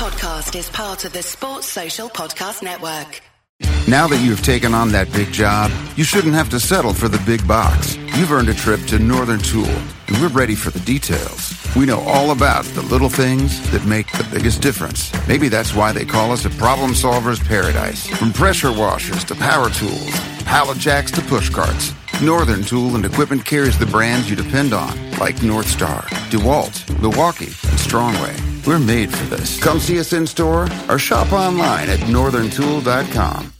podcast is part of the Sports Social Podcast Network. Now that you've taken on that big job, you shouldn't have to settle for the big box. You've earned a trip to Northern Tool, and we're ready for the details. We know all about the little things that make the biggest difference. Maybe that's why they call us a problem solver's paradise. From pressure washers to power tools, pallet jacks to push carts. Northern Tool and Equipment carries the brands you depend on, like North Star, DeWalt, Milwaukee, and Strongway. We're made for this. Come see us in store or shop online at northerntool.com.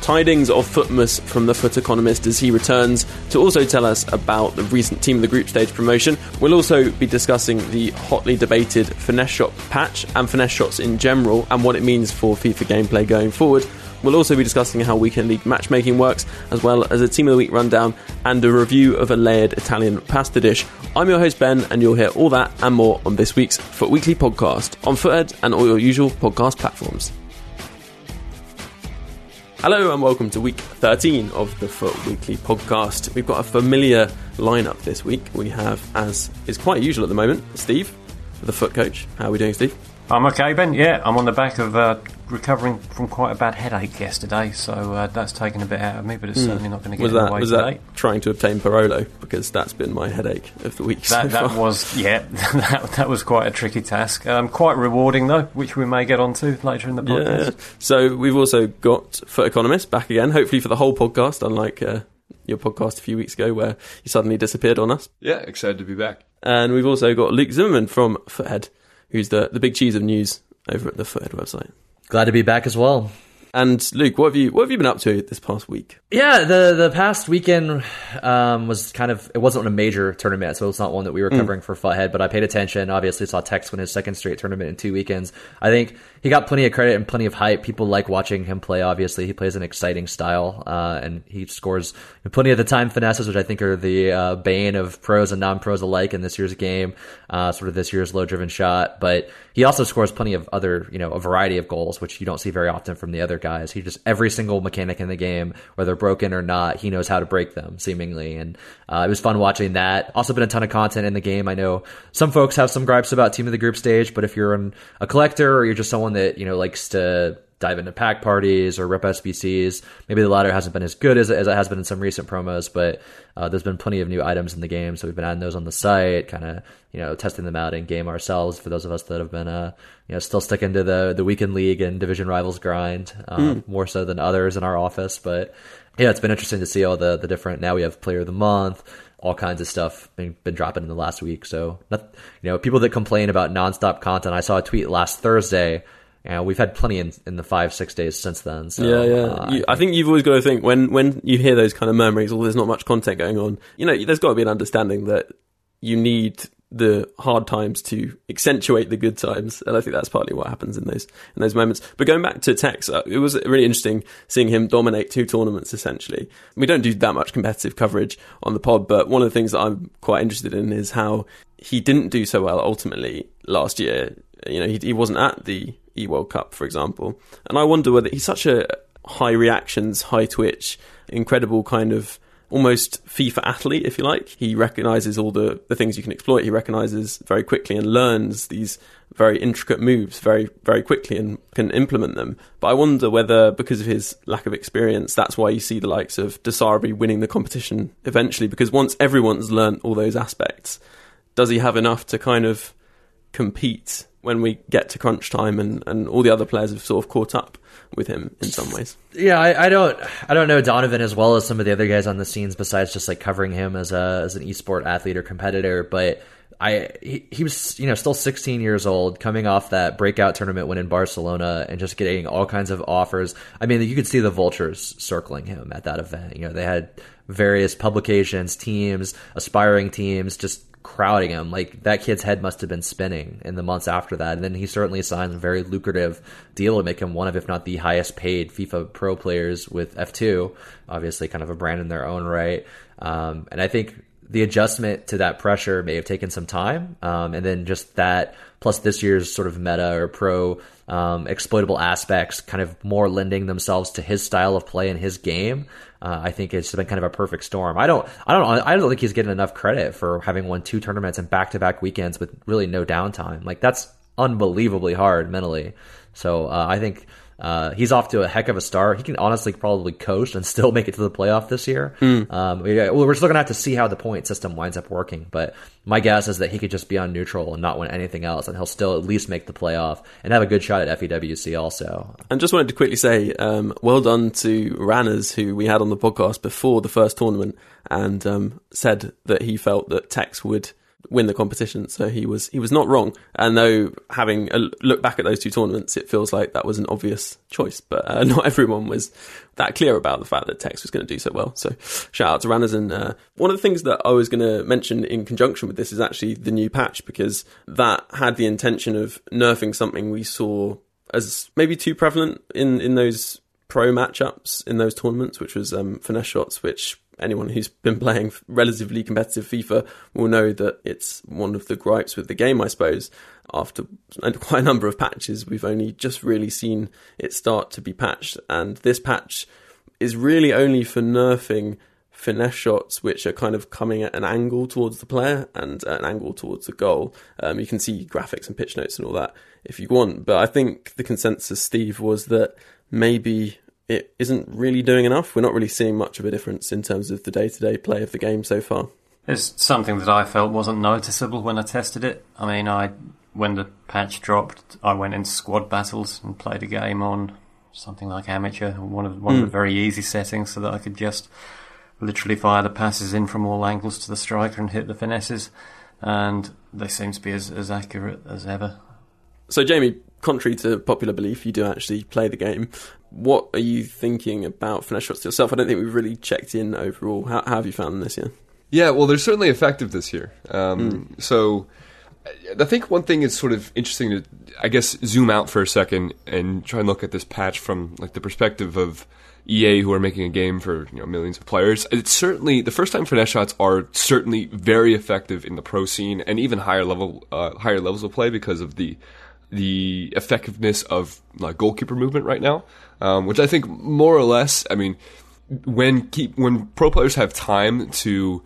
Tidings of FUTMAS from the FUT Economist as he returns to also tell us about the recent Team of the Group stage promotion. We'll also be discussing the hotly debated Finesse Shot patch and Finesse Shots in general and what it means for FIFA gameplay going forward. We'll also be discussing how Weekend League matchmaking works, as well as a Team of the Week rundown and a review of a layered Italian pasta dish. I'm your host Ben, and you'll hear all that and more on this week's FUT Weekly podcast on Futhead and all your usual podcast platforms. Hello and welcome to week 13 of the FUT Weekly podcast. We've got a familiar lineup this week. We have, as is quite usual at the moment, Steve, the FUT Coach. How are we doing, Steve? I'm okay, Ben. Yeah, I'm on the back of uh, recovering from quite a bad headache yesterday, so uh, that's taken a bit out of me, but it's mm. certainly not going to get was that, in the way was today. That trying to obtain Parolo because that's been my headache of the week. That, so that was yeah, that, that was quite a tricky task. Um, quite rewarding though, which we may get onto later in the podcast. Yeah. So we've also got FUT Economist back again, hopefully for the whole podcast, unlike. Uh, your podcast a few weeks ago where you suddenly disappeared on us. Yeah, excited to be back. And we've also got Luke Zimmerman from Futhead, who's the, the big cheese of news over at the Futhead website. Glad to be back as well. And Luke, what have you what have you been up to this past week? Yeah, the the past weekend um, was kind of it wasn't a major tournament, so it's not one that we were covering mm. for Futhead. But I paid attention. Obviously, saw Tekkz win his second straight tournament in two weekends. I think he got plenty of credit and plenty of hype. People like watching him play. Obviously, he plays an exciting style, uh, and he scores plenty of the time finesses, which I think are the uh, bane of pros and non pros alike in this year's game. Uh, sort of this year's low driven shot, but he also scores plenty of other, you know, a variety of goals, which you don't see very often from the other guys. He just every single mechanic in the game, whether broken or not, he knows how to break them seemingly, and uh, it was fun watching that. Also, been a ton of content in the game. I know some folks have some gripes about team of the group stage, but if you're an, a collector or you're just someone that you know likes to dive into pack parties or rip SBCs. Maybe the latter hasn't been as good as, as it has been in some recent promos, but uh, there's been plenty of new items in the game, so we've been adding those on the site, kind of you know testing them out in game ourselves. For those of us that have been uh, you know still sticking to the the weekend league and division rivals grind um, mm. more so than others in our office, but yeah, it's been interesting to see all the the different. Now we have player of the month all kinds of stuff been, been dropping in the last week. So, not, you know, people that complain about nonstop content. I saw a tweet last Thursday and we've had plenty in, in the five six days since then. So, yeah, yeah. Uh, you, I, think, you've always got to think when when you hear those kind of murmurings, or there's not much content going on. You know, there's got to be an understanding that you need the hard times to accentuate the good times, and I think that's partly what happens in those in those moments. But going back to Tekkz, uh, it was really interesting seeing him dominate two tournaments. Essentially, we don't do that much competitive coverage on the pod, but one of the things that I'm quite interested in is how he didn't do so well ultimately last year. You know, he, he wasn't at the E World Cup, for example. And I wonder whether he's such a high reactions, high twitch, incredible kind of almost FIFA athlete, if you like. He recognizes all the, the things you can exploit. He recognizes very quickly and learns these very intricate moves very, very quickly and can implement them. But I wonder whether, because of his lack of experience, that's why you see the likes of De Sarbi winning the competition eventually. Because once everyone's learnt all those aspects, does he have enough to kind of compete when we get to crunch time and, and all the other players have sort of caught up with him in some ways. Yeah, I, I, don't I don't know Donovan as well as some of the other guys on the scenes besides just like covering him as a as an esport athlete or competitor, but I he, he was you know still 16 years old coming off that breakout tournament win in Barcelona and just getting all kinds of offers. I mean, you could see the vultures circling him at that event. You know, they had various publications, teams, aspiring teams just crowding him. Like that kid's head must have been spinning in the months after that. And then he certainly signed a very lucrative deal to make him one of, if not the highest paid FIFA Pro players with F2. Obviously, kind of a brand in their own right. Um, and I think the adjustment to that pressure may have taken some time. Um, and then just that plus this year's sort of meta or pro um, exploitable aspects kind of more lending themselves to his style of play and his game uh, I think it's been kind of a perfect storm. I don't, I don't, I don't think he's getting enough credit for having won two tournaments in back to back weekends with really no downtime. Like that's unbelievably hard mentally. So uh, I think uh, he's off to a heck of a start. He can honestly probably coast and still make it to the playoff this year. Mm. Um, we, we're still going to have to see how the point system winds up working. But my guess is that he could just be on neutral and not win anything else, and he'll still at least make the playoff and have a good shot at FEWC also. And just wanted to quickly say, um, well done to Ranners, who we had on the podcast before the first tournament, and um, said that he felt that Tekkz would win the competition. So he was he was not wrong. And though having a look back at those two tournaments, it feels like that was an obvious choice. But uh, not everyone was that clear about the fact that Tekkz was going to do so well. So shout out to Ranners. And uh, one of the things that I was going to mention in conjunction with this is actually the new patch because that had the intention of nerfing something we saw as maybe too prevalent in in those pro matchups in those tournaments, which was um, finesse shots, which anyone who's been playing relatively competitive FIFA will know that it's one of the gripes with the game, I suppose. After quite a number of patches, we've only just really seen it start to be patched, and this patch is really only for nerfing finesse shots, which are kind of coming at an angle towards the player and an angle towards the goal. Um, you can see graphics and pitch notes and all that if you want, but I think the consensus, Steve, was that maybe it isn't really doing enough. We're not really seeing much of a difference in terms of the day to day play of the game so far. It's something that I felt wasn't noticeable when I tested it. I mean, I when the patch dropped, I went into squad battles and played a game on something like amateur, one of one mm. of the very easy settings, so that I could just literally fire the passes in from all angles to the striker and hit the finesses, and they seem to be as, as accurate as ever. So, Jamie, contrary to popular belief, you do actually play the game. What are you thinking about finesse shots yourself? I don't think we've really checked in overall. How, how have you found them this year? Yeah, well, they're certainly effective this year. Um, mm. So I think one thing is sort of interesting to, I guess, zoom out for a second and try and look at this patch from like the perspective of EA, who are making a game for you know millions of players. It's certainly the first time finesse shots are certainly very effective in the pro scene and even higher level, uh, higher levels of play because of the the effectiveness of like goalkeeper movement right now, um, which I think more or less, I mean, when keep when pro players have time to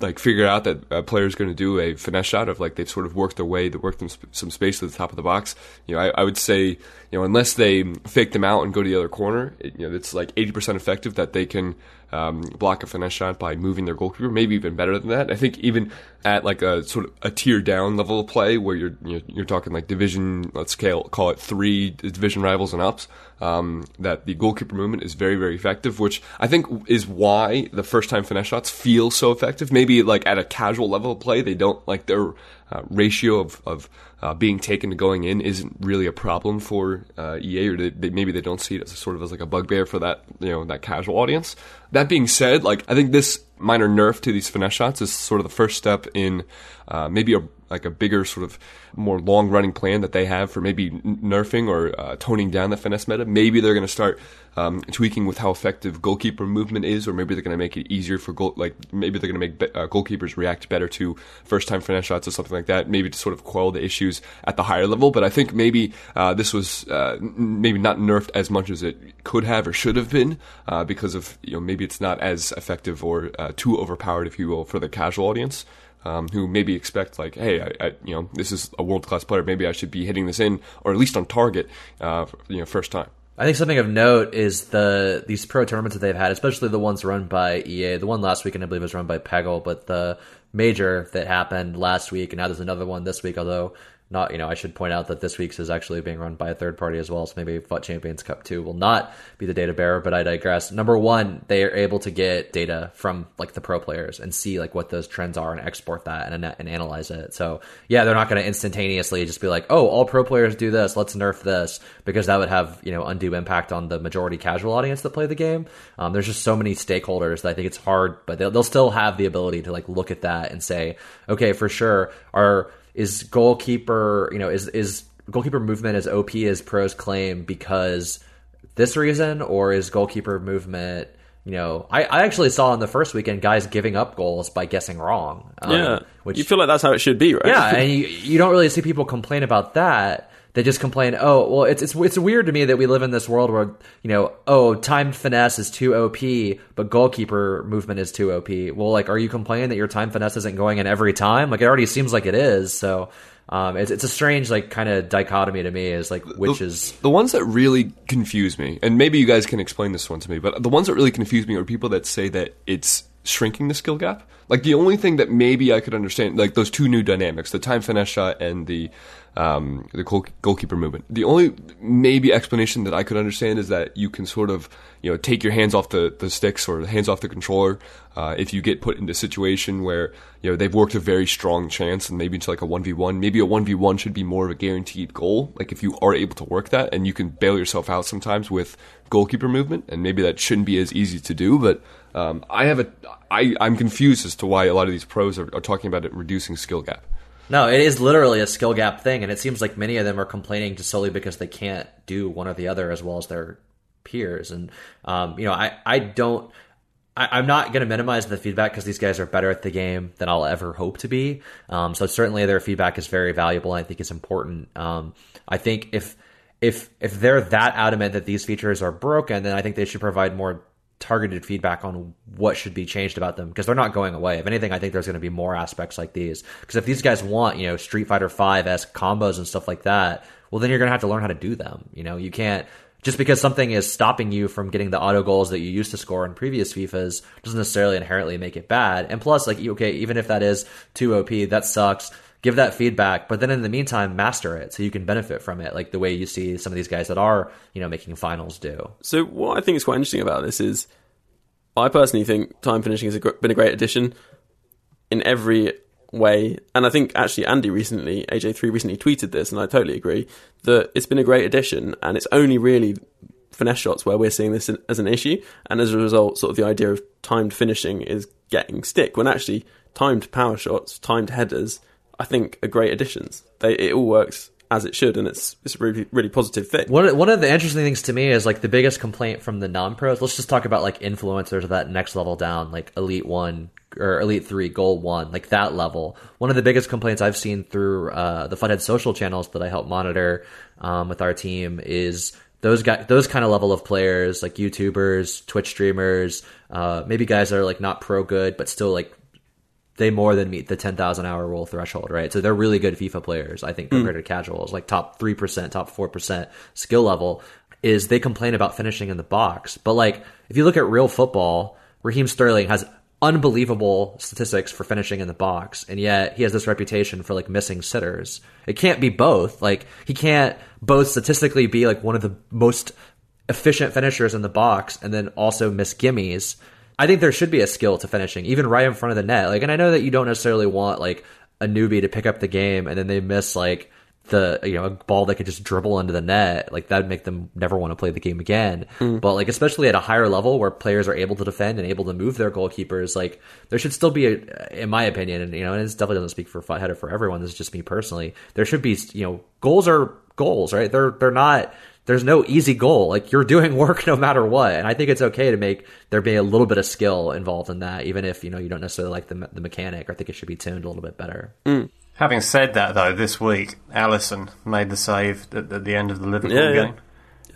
like figure out that a player is going to do a finesse shot of like they've sort of worked their way, they worked them sp- some space to the top of the box. You know, I, I, would say you know unless they fake them out and go to the other corner, it, you know it's like eighty percent effective that they can um, block a finesse shot by moving their goalkeeper. Maybe even better than that. I think even at like a sort of a tier down level of play where you're you're, you're talking like division, let's scale call it three division rivals and ups. Um, that the goalkeeper movement is very very effective, which I think is why the first time finesse shots feel so effective. Maybe like at a casual level of play, they don't like their uh, ratio of, of uh, being taken to going in isn't really a problem for uh, EA, or they, they, maybe they don't see it as sort of as like a bugbear for that you know that casual audience. That being said, like I think this minor nerf to these finesse shots is sort of the first step in uh, maybe a like a bigger sort of more long running plan that they have for maybe nerfing or uh, toning down the finesse meta. Maybe they're going to start um, tweaking with how effective goalkeeper movement is, or maybe they're going to make it easier for goal. Like maybe they're going to make be- uh, goalkeepers react better to first time finesse shots or something like that. Maybe to sort of quell the issues at the higher level. But I think maybe uh, this was uh, maybe not nerfed as much as it could have or should have been uh, because of you know maybe it's not as effective or uh, too overpowered, if you will, for the casual audience um, who maybe expect like, hey, I, I, you know, this is a world class player. Maybe I should be hitting this in or at least on target, uh, you know, first time. I think something of note is the these pro tournaments that they've had, especially the ones run by EA. The one last weekend, I believe, was run by Peggle, but the major that happened last week, and now there's another one this week. Although not, you know, I should point out that this week's is actually being run by a third party as well. So maybe FUT Champions Cup 2 will not be the data bearer, but I digress. Number one, they are able to get data from like the pro players and see like what those trends are and export that and, and analyze it. So yeah, they're not going to instantaneously just be like, oh, all pro players do this. Let's nerf this because that would have, you know, undue impact on the majority casual audience that play the game. Um, there's just so many stakeholders that I think it's hard, but they'll, they'll still have the ability to like look at that and say, okay, for sure, our is goalkeeper, you know, is is goalkeeper movement as OP as pros claim because this reason, or is goalkeeper movement? You know, I, I actually saw in the first weekend guys giving up goals by guessing wrong. Um, yeah, which you feel like that's how it should be, right? Yeah, and you, you don't really see people complain about that they just complain, oh, well, it's it's it's weird to me that we live in this world where you know, oh, timed finesse is too OP, but goalkeeper movement is too OP. Well, like, are you complaining that your time finesse isn't going in every time? Like, it already seems like it is. So, um, it's it's a strange like kind of dichotomy to me. Is like which the, is the ones that really confuse me, and maybe you guys can explain this one to me. But the ones that really confuse me are people that say that it's shrinking the skill gap. Like the only thing that maybe I could understand, like those two new dynamics, the time finesse shot and the um, the goal, goalkeeper movement. The only maybe explanation that I could understand is that you can sort of you know take your hands off the, the sticks or the hands off the controller uh, if you get put into a situation where you know they've worked a very strong chance and maybe it's like a one v one. Maybe a one v one should be more of a guaranteed goal. Like if you are able to work that and you can bail yourself out sometimes with goalkeeper movement, and maybe that shouldn't be as easy to do, but. Um, I have a, I, I'm confused as to why a lot of these pros are, are talking about it reducing skill gap. No, it is literally a skill gap thing, and it seems like many of them are complaining just solely because they can't do one or the other as well as their peers. And um, you know, I I don't. I, am not going to minimize the feedback because these guys are better at the game than I'll ever hope to be. Um, so certainly their feedback is very valuable. And I think it's important. Um, I think if if if they're that adamant that these features are broken, then I think they should provide more targeted feedback on what should be changed about them because they're not going away. If anything, I think there's going to be more aspects like these. Because if these guys want, you know, Street Fighter Five s combos and stuff like that, well, then you're going to have to learn how to do them. You know, you can't just because something is stopping you from getting the auto goals that you used to score in previous FIFAs doesn't necessarily inherently make it bad. And plus, like, okay, even if that is too OP, that sucks. Give that feedback, but then in the meantime, master it so you can benefit from it, like the way you see some of these guys that are, you know, making finals do. So what I think is quite interesting about this is, I personally think time finishing has been a great addition in every way. And I think actually Andy recently, AJ3 recently tweeted this, and I totally agree that it's been a great addition, and it's only really finesse shots where we're seeing this as an issue, and as a result, sort of the idea of timed finishing is getting stick. When actually timed power shots, timed headers, I think are great additions. They it all works as it should, and it's it's a really really positive thing. One one of the interesting things to me is like the biggest complaint from the non pros. Let's just talk about like influencers of that next level down, like Elite One, or Elite Three, Gold One, like that level. One of the biggest complaints I've seen through uh, the Futhead social channels that I help monitor um, with our team is those guys, those kind of level of players, like YouTubers, Twitch streamers, uh, maybe guys that are like not pro good, but still like they more than meet the 10,000 hour rule threshold, right? So they're really good FIFA players, I think, compared mm. to casuals, like top 3%, top 4% skill level, is they complain about finishing in the box. But like, if you look at real football, Raheem Sterling has unbelievable statistics for finishing in the box, and yet he has this reputation for like missing sitters. It can't be both. Like he can't both statistically be like one of the most efficient finishers in the box and then also miss gimmies. I think there should be a skill to finishing, even right in front of the net. Like, and I know that you don't necessarily want like a newbie to pick up the game and then they miss like the you know a ball that could just dribble into the net. Like that'd make them never want to play the game again. Mm. but like especially at a higher level where players are able to defend and able to move their goalkeepers like there should still be a, in my opinion and you know and it definitely doesn't speak for header for everyone. This is just me personally. There should be you know goals are goals right? They're they're not there's no easy goal like you're doing work no matter what and i think it's okay to make there be a little bit of skill involved in that even if you know you don't necessarily like the, the mechanic or think it should be tuned a little bit better mm. Having said that, though, this week Alisson made the save at, at the end of the Liverpool yeah, game,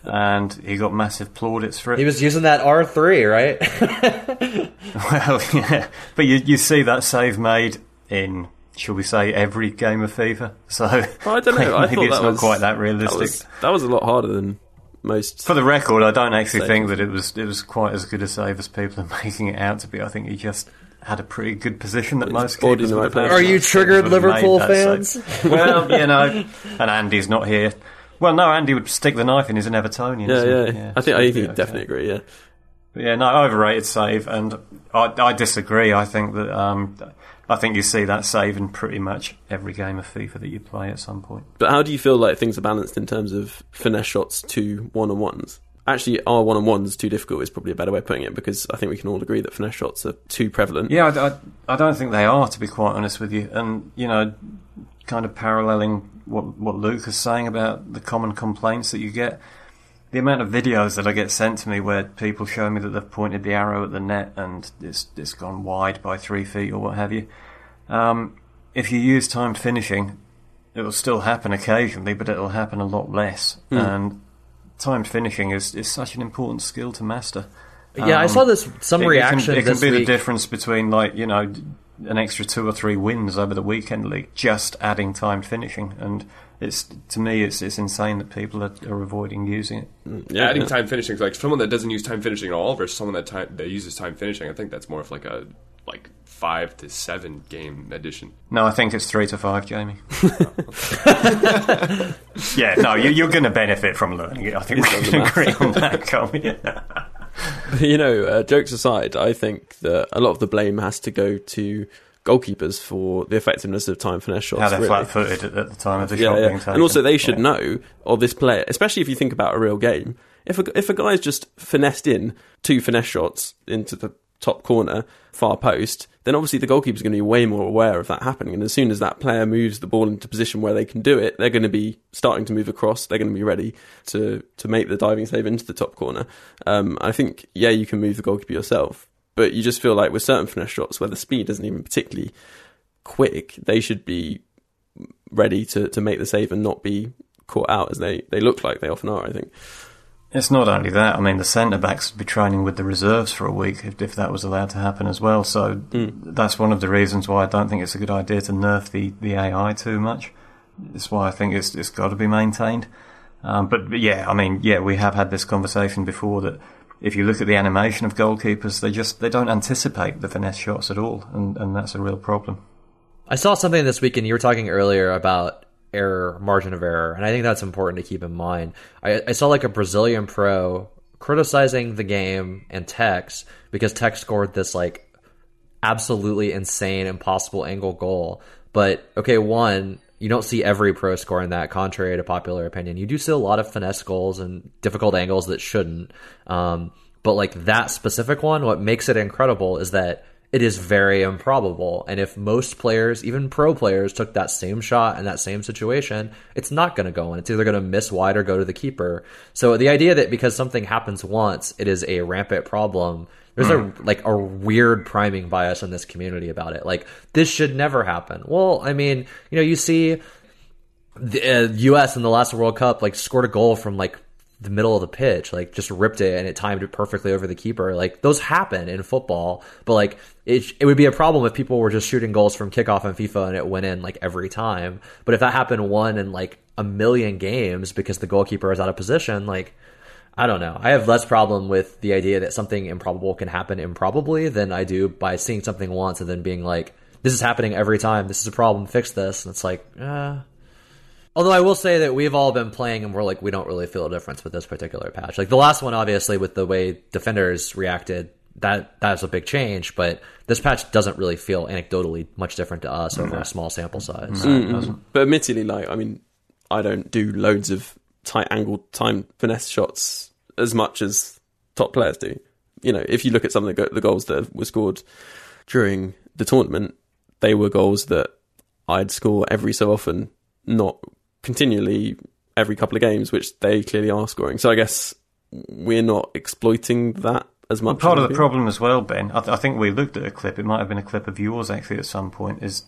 yeah. and he got massive plaudits for it. He was using that R three, right? well, yeah, but you you see that save made in shall we say, every game of FIFA. So I don't know. I maybe it's not was, quite that realistic. That was, that was, a lot harder than most. For the record, I don't actually saves. think that it was it was quite as good a save as people are making it out to be. I think he just had a pretty good position that most keepers right Are you triggered Liverpool fans? well, you know, and Andy's not here. Well, no, Andy would stick the knife in. He's an Evertonian. Yeah, yeah, yeah. I think I think okay. definitely agree. Yeah. But yeah, no, overrated save, and I, I disagree. I think that um, I think you see that save in pretty much every game of FIFA that you play at some point. But how do you feel like things are balanced in terms of finesse shots to one on ones? actually our one on ones too difficult is probably a better way of putting it because I think we can all agree that finesse shots are too prevalent. Yeah, I, I, I, don't think they are, to be quite honest with you. And, you know, kind of paralleling what, what Luke is saying about the common complaints that you get, the amount of videos that I get sent to me where people show me that they've pointed the arrow at the net and it's, it's gone wide by three feet or what have you. Um, if you use timed finishing, it'll still happen occasionally, but it'll happen a lot less. Hmm. And timed finishing is, is such an important skill to master. Yeah, I Um, saw this some it, reaction It can, it this can be week. the difference between like you know an extra two or three wins over the weekend league just adding timed finishing, and it's to me it's it's insane that people are, are avoiding using it. Yeah, adding yeah. time finishing, like someone that doesn't use time finishing at all versus someone that time that uses time finishing. I think that's more of like a like five to seven game edition. No, I think it's three to five, Jamie. yeah, no, you, you're going to benefit from learning it. I think we can agree on that, can't you know, uh, jokes aside, I think that a lot of the blame has to go to goalkeepers for the effectiveness of time finesse shots. How they're really. flat-footed at, at the time of the yeah, shot yeah. being taken. and also they should Yeah. know or this player, especially if you think about a real game. If a, if a guy's just finessed in two finesse shots into the top corner, far post, then obviously the goalkeeper's going to be way more aware of that happening. And as soon as that player moves the ball into position where they can do it, they're going to be starting to move across. They're going to be ready to to make the diving save into the top corner. Um, I think yeah, you can move the goalkeeper yourself, but you just feel like with certain finesse shots where the speed isn't even particularly quick, they should be ready to, to make the save and not be caught out as they, they look like they often are, I think. It's not only that. I mean, the centre backs would be training with the reserves for a week if, if that was allowed to happen as well. So that's one of the reasons why I don't think it's a good idea to nerf the, the AI too much. That's why I think it's it's got to be maintained. Um, but yeah, I mean, yeah, we have had this conversation before that if you look at the animation of goalkeepers, they just they don't anticipate the finesse shots at all, and, and that's a real problem. I saw something this weekend. you were talking earlier about error, margin of error, and I think that's important to keep in mind. I, I saw like a Brazilian pro criticizing the game and Tekkz because Tekkz scored this like absolutely insane, impossible angle goal. But okay, one, you don't see every pro scoring that, contrary to popular opinion. You do see a lot of finesse goals and difficult angles that shouldn't. Um, but like that specific one, what makes it incredible is that it is very improbable. And if most players, even pro players, took that same shot in that same situation, it's not going to go in. It's either going to miss wide or go to the keeper. So the idea that because something happens once, it is a rampant problem. There's a like a weird priming bias in this community about it. Like this should never happen. Well, I mean, you know, you see the uh, U.S. in the last World Cup like scored a goal from like the middle of the pitch, like just ripped it and it timed it perfectly over the keeper. Like those happen in football, but like it, it would be a problem if people were just shooting goals from kickoff in FIFA and it went in like every time. But if that happened one in like a million games because the goalkeeper is out of position, like I don't know. I have less problem with the idea that something improbable can happen improbably than I do by seeing something once and then being like, this is happening every time. This is a problem. Fix this. And it's like, uh. Although I will say that we've all been playing and we're like, we don't really feel a difference with this particular patch. Like the last one, obviously, with the way defenders reacted, that that's a big change. But this patch doesn't really feel anecdotally much different to us over a small sample size. But admittedly, like, I mean, I don't do loads of tight angled time finesse shots as much as top players do. You know, if you look at some of the, go- the goals that were scored during the tournament, they were goals that I'd score every so often, not continually every couple of games, which they clearly are scoring. So I guess we're not exploiting that as much. Part as of the we- problem as well, Ben, I, th- I think we looked at a clip. It might have been a clip of yours actually at some point. Is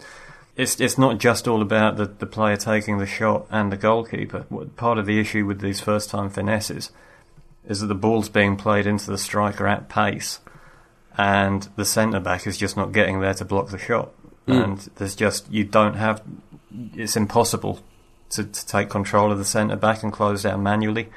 it's it's not just all about the, the player taking the shot and the goalkeeper. Part of the issue with these first time finesses is that the ball's being played into the striker at pace, and the centre back is just not getting there to block the shot. Hmm. And there's just you don't have. It's impossible to, to take control of the centre back and close down manually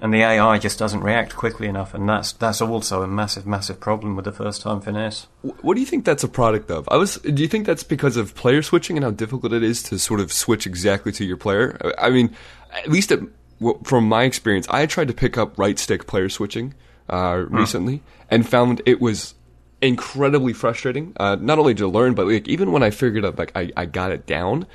and the AI just doesn't react quickly enough, and that's that's also a massive, massive problem with the first time finesse. What do you think that's a product of? I was. Do you think that's because of player switching and how difficult it is to sort of switch exactly to your player? I mean, at least well, from my experience, I tried to pick up right stick player switching uh, recently and found it was incredibly frustrating. Uh, not only to learn, but like even when I figured out like I, I got it down.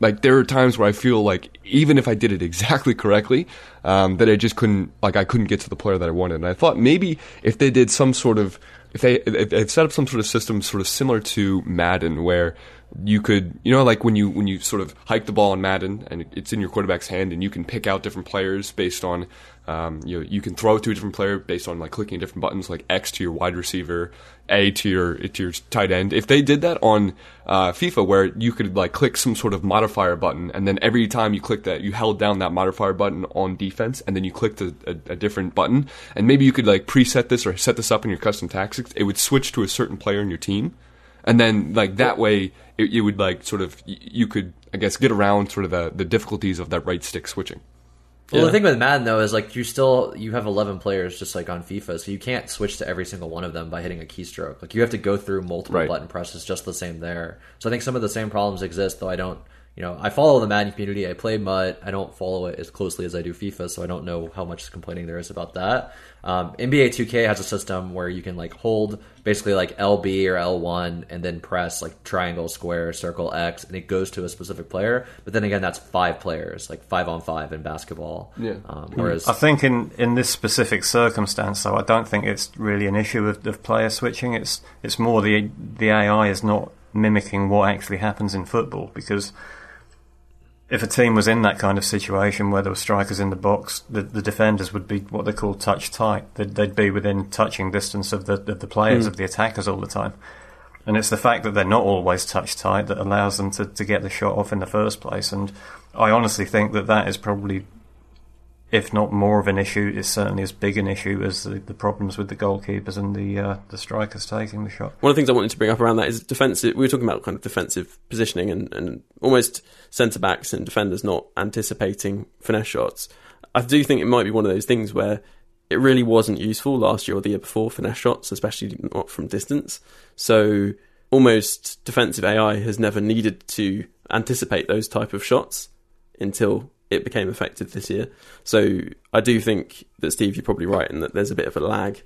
Like there are times where I feel like even if I did it exactly correctly, um, that I just couldn't like I couldn't get to the player that I wanted. And I thought maybe if they did some sort of if they if they set up some sort of system sort of similar to Madden where you could, you know, like when you when you sort of hike the ball in Madden and it's in your quarterback's hand, and you can pick out different players based on, um, you know, you can throw it to a different player based on like clicking different buttons, like X to your wide receiver, A to your to your tight end. If they did that on uh, FIFA, where you could like click some sort of modifier button, and then every time you click that, you held down that modifier button on defense, and then you clicked a, a, a different button, and maybe you could like preset this or set this up in your custom tactics. It would switch to a certain player in your team and then like that way it, it would like sort of you could I guess get around sort of the, the difficulties of that right stick switching. Well, Yeah. the thing with Madden though is like you still you have eleven players just like on FIFA, so you can't switch to every single one of them by hitting a keystroke. Like you have to go through multiple Right. button presses just the same there. So I think some of the same problems exist, though I don't. You know, I follow the Madden community. I play Mud. I don't follow it as closely as I do FIFA, so I don't know how much complaining there is about that. Um, NBA 2K has a system where you can like hold basically like LB or L1 and then press like triangle, square, circle, X, and it goes to a specific player. But then again, that's five players, like five on five in basketball. Yeah. Um, whereas I think in, in this specific circumstance, though, I don't think it's really an issue of, of player switching. It's it's more the the AI is not mimicking what actually happens in football because if a team was in that kind of situation where there were strikers in the box, the, the defenders would be what they call touch tight. They'd, they'd be within touching distance of the of the players hmm. of the attackers all the time. And it's the fact that they're not always touch tight that allows them to, to get the shot off in the first place. And I honestly think that that is probably if not more of an issue, is certainly as big an issue as the, the problems with the goalkeepers and the uh, the strikers taking the shot. One of the things I wanted to bring up around that is defensive. We were talking about kind of defensive positioning and, and almost centre backs and defenders not anticipating finesse shots. I do think it might be one of those things where it really wasn't useful last year or the year before finesse shots, especially not from distance. So almost defensive AI has never needed to anticipate those type of shots until it became effective this year. So I do think that Steve, you're probably right in that there's a bit of a lag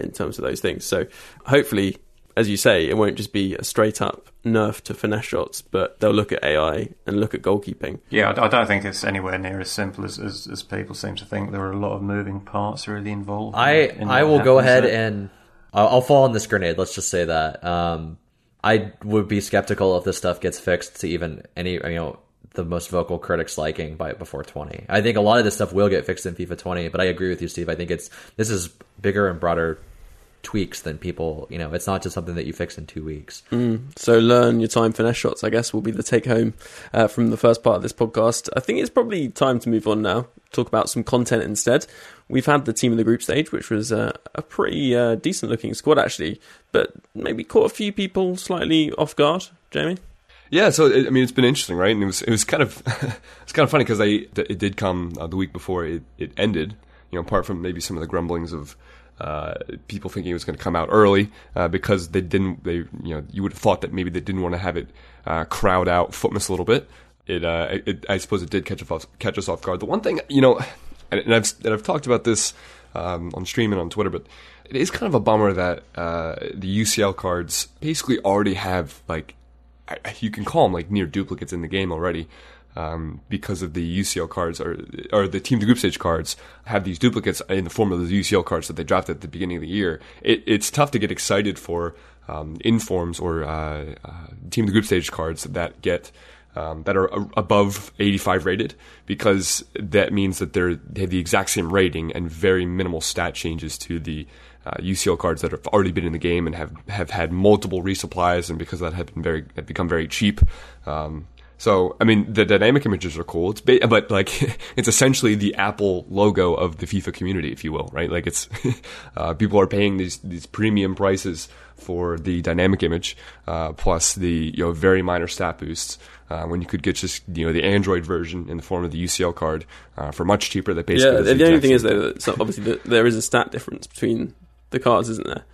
in terms of those things. So hopefully, as you say, it won't just be a straight up nerf to finesse shots, but they'll look at AI and look at goalkeeping. Yeah, I, I don't think it's anywhere near as simple as, as, as people seem to think. There are a lot of moving parts really involved. I in I what will go ahead there. and I'll, I'll fall on this grenade. Let's just say that. Um, I would be skeptical if this stuff gets fixed to even any you know the most vocal critics liking by before 20. I think a lot of this stuff will get fixed in FIFA 20, but I agree with you, Steve. I think it's this is bigger and broader tweaks than people. You know, it's not just something that you fix in two weeks. So learn your time finesse shots, I guess, will be the take home uh, from the first part of this podcast. I think it's probably time to move on now, talk about some content instead. We've had the team of the group stage, which was uh, a pretty uh, decent looking squad, actually, but maybe caught a few people slightly off guard, Jamie. Yeah, so it, I mean, it's been interesting, right? And it was it was kind of it's kind of funny because I it did come uh, the week before it, it ended. You know, apart from maybe some of the grumblings of uh, people thinking it was going to come out early uh, because they didn't. They you know you would have thought that maybe they didn't want to have it uh, crowd out FUTMAS a little bit. It, uh, it I suppose it did catch us off, catch us off guard. The one thing you know, and, and I've and I've talked about this um, on stream and on Twitter, but it is kind of a bummer that uh, the UCL cards basically already have like You can call them like near duplicates in the game already um, because of the UCL cards or or the team to group stage cards have these duplicates in the form of the UCL cards that they dropped at the beginning of the year. It, it's tough to get excited for um, informs or uh, uh, team to group stage cards that get. Um, that are above 85 rated because that means that they're they have the exact same rating and very minimal stat changes to the uh, UCL cards that have already been in the game and have, have had multiple resupplies and because that have been very have become very cheap. Um, so I mean the dynamic images are cool. It's ba- but like it's essentially the Apple logo of the FIFA community, if you will, right? Like it's uh, people are paying these these premium prices for the dynamic image uh, plus the you know very minor stat boosts. Uh, when you could get just you know the Android version in the form of the UCL card uh, for much cheaper, that basically Yeah, the, the only thing is though, that, so obviously the, there is a stat difference between the cards, isn't there?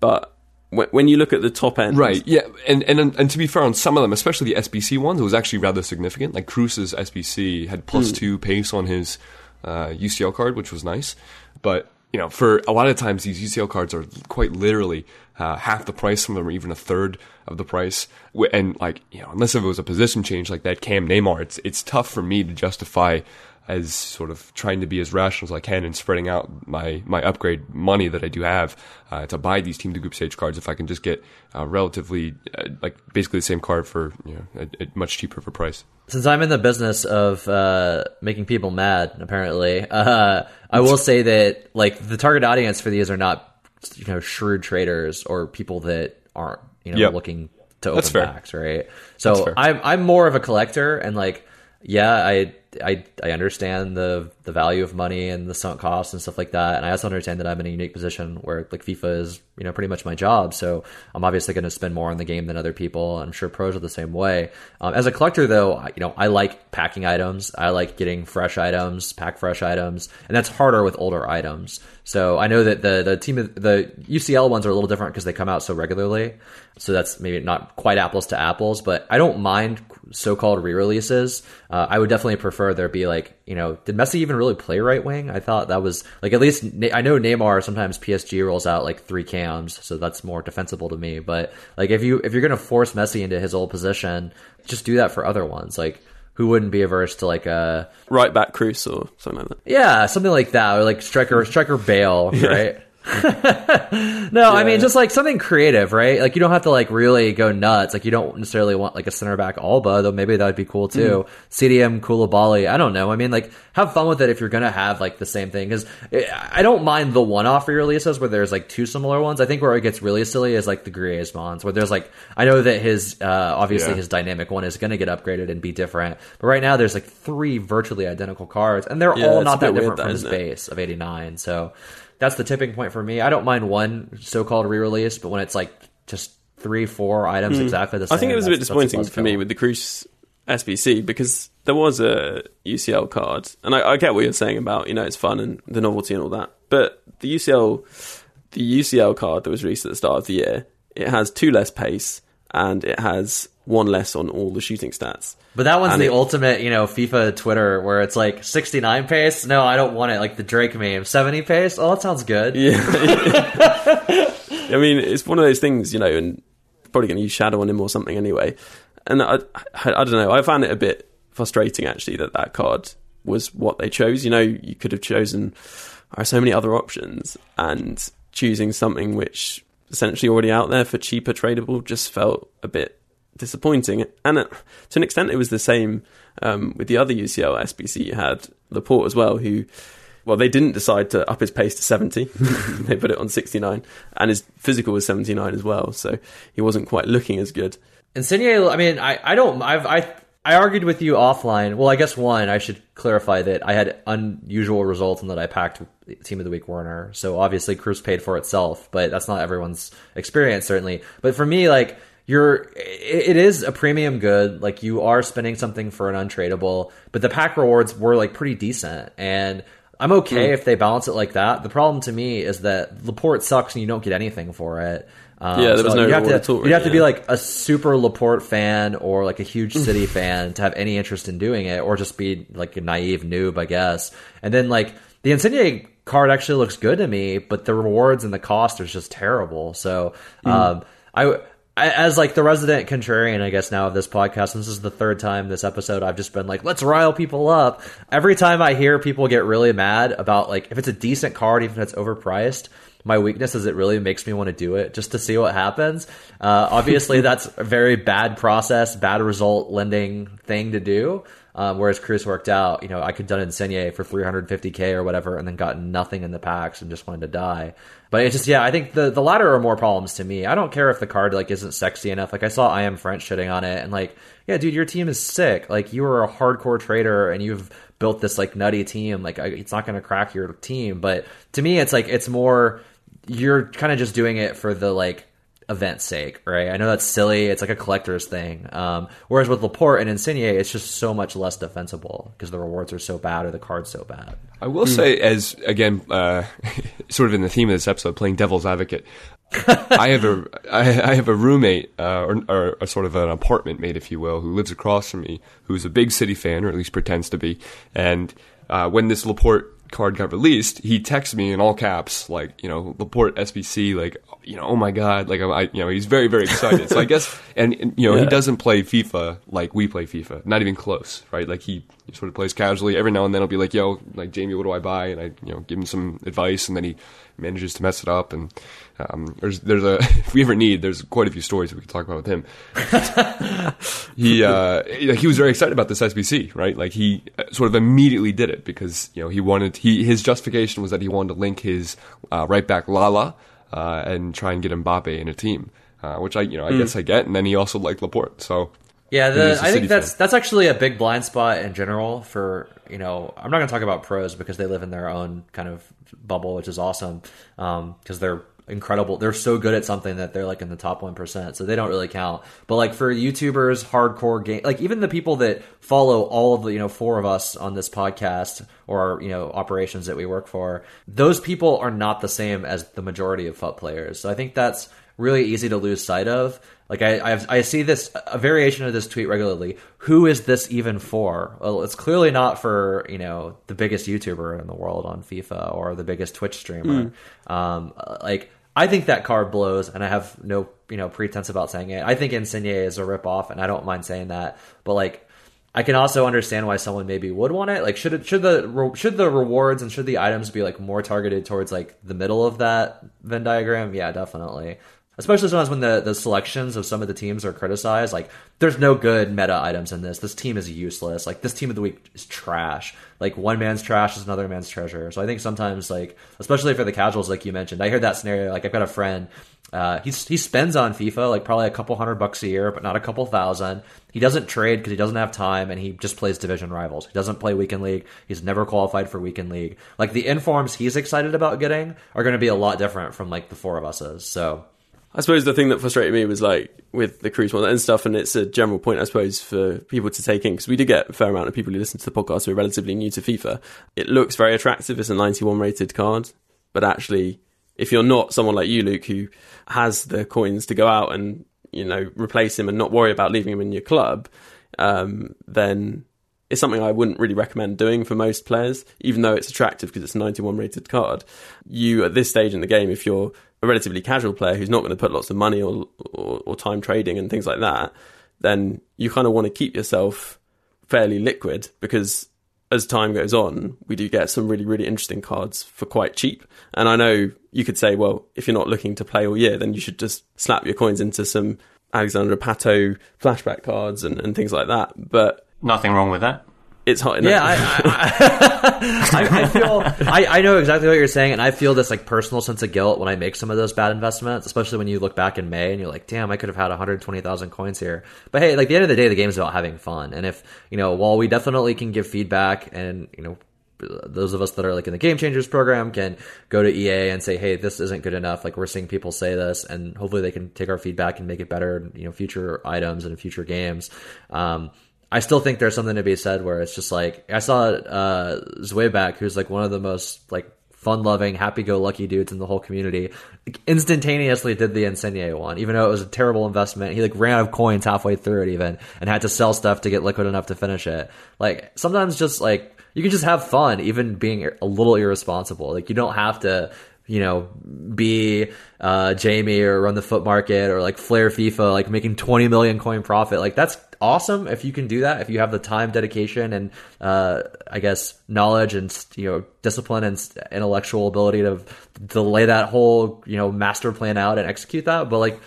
But when, when you look at the top end, Right. Yeah, and, and and to be fair, on some of them, especially the SBC ones, it was actually rather significant. Like Cruz's SBC had plus two pace on his uh, UCL card, which was nice. But you know, for a lot of times, these UCL cards are quite literally uh, half the price. Some of them are even a third of the price. And like you know, unless if it was a position change like that Cam Neymar, it's it's tough for me to justify. As sort of trying to be as rational as I can and spreading out my, my upgrade money that I do have uh, to buy these team to group stage cards if I can just get uh, relatively uh, like basically the same card for you know a, a much cheaper of a price. Since I'm in the business of uh, making people mad, apparently, uh, I will say that like the target audience for these are not you know shrewd traders or people that aren't you know Yep. looking to That's open fair. backs, right? So. I'm I'm more of a collector and like yeah, I I I understand the the value of money and the sunk costs and stuff like that, and I also understand that I'm in a unique position where like FIFA is you know pretty much my job, so I'm obviously going to spend more on the game than other people. I'm sure pros are the same way. Um, as a collector, though, I- you know I like packing items, I like getting fresh items, pack fresh items, and that's harder with older items. So I know that the the team the UCL ones are a little different because they come out so regularly. So that's maybe not quite apples to apples, but I don't mind so-called re-releases. Uh, I would definitely prefer there be like, you know, did Messi even really play right wing? I thought that was like at least I know Neymar sometimes PSG rolls out like three cams, so that's more defensible to me. But like if you if you're gonna force Messi into his old position, just do that for other ones. Like who wouldn't be averse to like a Right back Cruz or something like that. yeah, something like that, or like striker striker Bale, right? no, I mean just like something creative, right? Like you don't have to like really go nuts. Like you don't necessarily want like a center back Alba, though maybe that would be cool too. CDM Koulibaly, I don't know. I mean, like have fun with it if you're gonna have like the same thing. Because I don't mind the one-off re-releases where there's like two similar ones. I think where it gets really silly is like the Griezmanns, where there's like I know that his uh, obviously Yeah. his dynamic one is gonna get upgraded and be different, but right now there's like three virtually identical cards, and they're Yeah, all not that weird, different from his it? base of 89. So that's the tipping point for me. I don't mind one so-called re-release, but when it's like just three, four items hmm. exactly the same. I think it was a bit disappointing for me with the Cruz SBC because there was a UCL card, and I, I get what you're saying about you know it's fun and the novelty and all that, but the UCL the UCL card that was released at the start of the year it has two less pace and it has one less on all the shooting stats. But that one's And the it- ultimate, you know, FIFA Twitter where it's like 69 pace. No, I don't want it. Like the Drake meme, 70 pace. Oh, that sounds good. Yeah. I mean, it's one of those things, you know, and probably going to use Shadow on him or something anyway. And I, I, I don't know. I found it a bit frustrating actually that that card was what they chose. You know, you could have chosen there are so many other options, and choosing something which essentially already out there for cheaper tradable just felt a bit disappointing. And uh, to an extent, it was the same um, with the other UCL SBC you had Laporte as well, who well, they didn't decide to up his pace to 70. they put it on 69. And his physical was 79 as well. So he wasn't quite looking as good. Insigne, I mean, I, I don't, I've, I, I argued with you offline. Well, I guess one, I should clarify that I had unusual results and that I packed Team of the Week Werner. So obviously Cruz paid for itself, but that's not everyone's experience, certainly. But for me, like, you're, it it is a premium good. Like, you are spending something for an untradeable, but the pack rewards were, like, pretty decent. And I'm okay mm. if they balance it like that. The problem to me is that Laporte sucks and you don't get anything for it. Um, Yeah, there was no you have to, at all, You'd have to be like a super Laporte fan or like a huge City fan to have any interest in doing it, or just be like a naive noob, I guess. And then like the Insigne card actually looks good to me, but the rewards and the cost is just terrible. So um, I. I, as like the resident contrarian, I guess now of this podcast, this is the third time this episode I've just been like, let's rile people up. Every time I hear people get really mad about like if it's a decent card, even if it's overpriced, my weakness is it really makes me want to do it just to see what happens. Uh, obviously, that's a very bad process, bad result lending thing to do. Um, whereas Cruz worked out, you know, I could done Insigne for 350k or whatever, and then got nothing in the packs and just wanted to die. But it's just, yeah, I think the the latter are more problems to me. I don't care if the card like isn't sexy enough. Like I saw I am French shitting on it, and like, yeah, dude, your team is sick. Like you are a hardcore trader, and you've built this like nutty team. Like it's not going to crack your team. But to me, it's like it's more you're kind of just doing it for the like event's sake, right? I know that's silly. It's like a collector's thing. Um, whereas with Laporte and Insigne, it's just so much less defensible because the rewards are so bad or the card's so bad. I will say, as again, uh, sort of in the theme of this episode, playing devil's advocate. I have a I, I have a roommate uh, or, or a sort of an apartment mate, if you will, who lives across from me, who's a big City fan, or at least pretends to be. And uh, when this Laporte card got released, he texted me in all caps, like, you know, Laporte SBC, like, you know, oh my god, like, I, you know, he's very, very excited. so I guess, and, and you know, Yeah. he doesn't play FIFA like we play FIFA, not even close, right? Like he, he sort of plays casually. Every now and then, he'll be like, yo, like Jamie, what do I buy? And I, you know, give him some advice, and then he manages to mess it up. And um, there's, there's a, if we ever need, there's quite a few stories we could talk about with him he uh, he was very excited about this SBC, right? Like he uh, sort of immediately did it because you know he wanted he his justification was that he wanted to link his uh, right back Lala uh, and try and get Mbappe in a team, uh, which I you know I guess I get. And then he also liked Laporte, so Yeah, He the, I think that's fan. that's actually a big blind spot in general for you know. I'm not going to talk about pros because they live in their own kind of bubble, which is awesome because they're incredible. They're so good at something that they're like in the top one percent, so they don't really count. But like for YouTubers, hardcore game, like even the people that follow all of the you know four of us on this podcast or you know operations that we work for, those people are not the same as the majority of FUT players. So I think that's really easy to lose sight of. Like I, I've, I see this a variation of this tweet regularly. Who is this even for? Well, it's clearly not for you know the biggest YouTuber in the world on FIFA or the biggest Twitch streamer. Um, like I think that card blows, and I have no you know pretense about saying it. I think Insigne is a ripoff, and I don't mind saying that. But like I can also understand why someone maybe would want it. Like, should it should the should the rewards and should the items be like more targeted towards like the middle of that Venn diagram? Yeah, definitely. Especially sometimes when the, the selections of some of the teams are criticized. Like, there's no good meta items in this. This team is useless. Like, this team of the week is trash. Like, one man's trash is another man's treasure. So I think sometimes, like, especially for the casuals, like you mentioned, I heard that scenario. Like, I've got a friend uh, he's, he spends on FIFA like probably a couple hundred bucks a year, but not a couple thousand. He doesn't trade because he doesn't have time, and he just plays division rivals. He doesn't play weekend league. He's never qualified for weekend league. Like the informs he's excited about getting are going to be a lot different from like the four of us is. So I suppose the thing that frustrated me was like with the cruise one and stuff, and it's a general point, I suppose, for people to take in because we do get a fair amount of people who listen to the podcast who are relatively new to FIFA. It looks very attractive. It's a 91 rated card, but actually, if you're not someone like you, Luke, who has the coins to go out and you know replace him and not worry about leaving him in your club, um, then it's something I wouldn't really recommend doing for most players, even though it's attractive because it's a 91 rated card. You, at this stage in the game, if you're a relatively casual player who's not going to put lots of money or, or, or time trading and things like that, then you kind of want to keep yourself fairly liquid because as time goes on, we do get some really, really interesting cards for quite cheap. And I know you could say, well, if you're not looking to play all year, then you should just slap your coins into some Alexandre Pato flashback cards and, and things like that. But Nothing wrong with that. It's hot enough. yeah, I, I, I, I feel I, I know exactly what you're saying, and I feel this like personal sense of guilt when I make some of those bad investments, especially when you look back in May and you're like, damn, I could have had 120,000 coins here. But hey, like the end of the day, the game's about having fun, and if you know, while we definitely can give feedback, and you know. Those of us that are like in the Game Changers program can go to EA and say, "Hey, this isn't good enough." Like we're seeing people say this, and hopefully they can take our feedback and make it better. You know, future items and future games. Um, I still think there's something to be said where it's just like I saw uh Zweback, who's like one of the most like fun-loving, happy-go-lucky dudes in the whole community, instantaneously did the Insigne one, even though it was a terrible investment. He like ran out of coins halfway through it even, and had to sell stuff to get liquid enough to finish it. Like sometimes just like you can just have fun, even being a little irresponsible. Like you don't have to you know, be uh, Jamie or run the foot market or like Flare FIFA, like making 20 million coin profit. Like that's awesome if you can do that, if you have the time, dedication, and uh, I guess knowledge and you know discipline and intellectual ability to to lay that whole you know master plan out and execute that. But like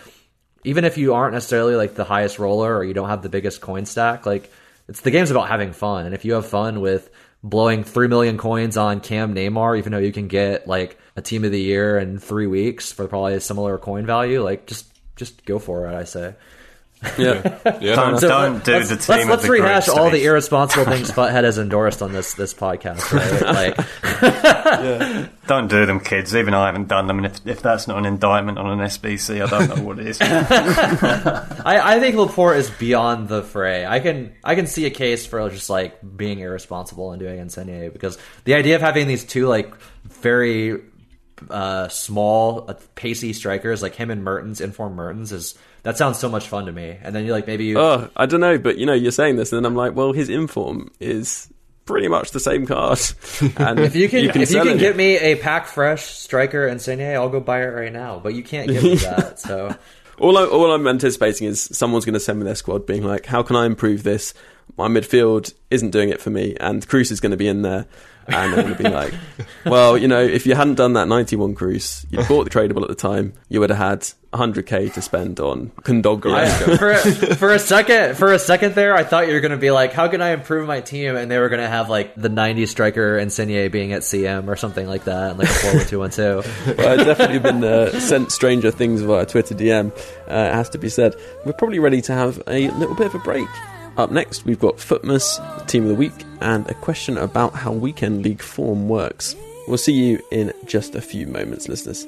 even if you aren't necessarily like the highest roller or you don't have the biggest coin stack, like it's the game's about having fun. And if you have fun with blowing three million coins on Cam Neymar, even though you can get like a team of the year in three weeks for probably a similar coin value, like just just go for it. I say. Yeah. Yeah, Don't, So don't do let's, the let's, let's the rehash all the irresponsible things Futhead has endorsed on this this podcast. Right? Like, Don't do them, kids. Even I haven't done them, and if, if that's not an indictment on an SBC, I don't know what is. I, I think Laporte is beyond the fray. I can I can see a case for just like being irresponsible and doing Insigne because the idea of having these two like very uh, small, uh, pacey strikers like him and Mertens, inform Mertens is that sounds so much fun to me. And then you're like maybe you Oh, I don't know, but you know, you're saying this, and then I'm like, well, his inform is pretty much the same card. And If you can, if you can it. get me a pack fresh striker and Insigne, I'll go buy it right now. But you can't give me that. So All, I, all I'm anticipating is someone's going to send me their squad being like, how can I improve this? My midfield isn't doing it for me, and Cruz is going to be in there. And they're going to be like, well, you know, if you hadn't done that 91 Cruz, you bought the tradable at the time, you would have had 100k to spend on Kondogbia. I, for for a second, for a second there, I thought you were going to be like, how can I improve my team? And they were going to have like the 90 striker Insigne being at CM or something like that, like a four one two one two. Well, I've definitely been uh, sent stranger things via Twitter DM, uh, it has to be said. We're probably ready to have a little bit of a break. Up next, we've got FUTMAS, Team of the Week, and a question about how Weekend League form works. We'll see you in just a few moments, listeners.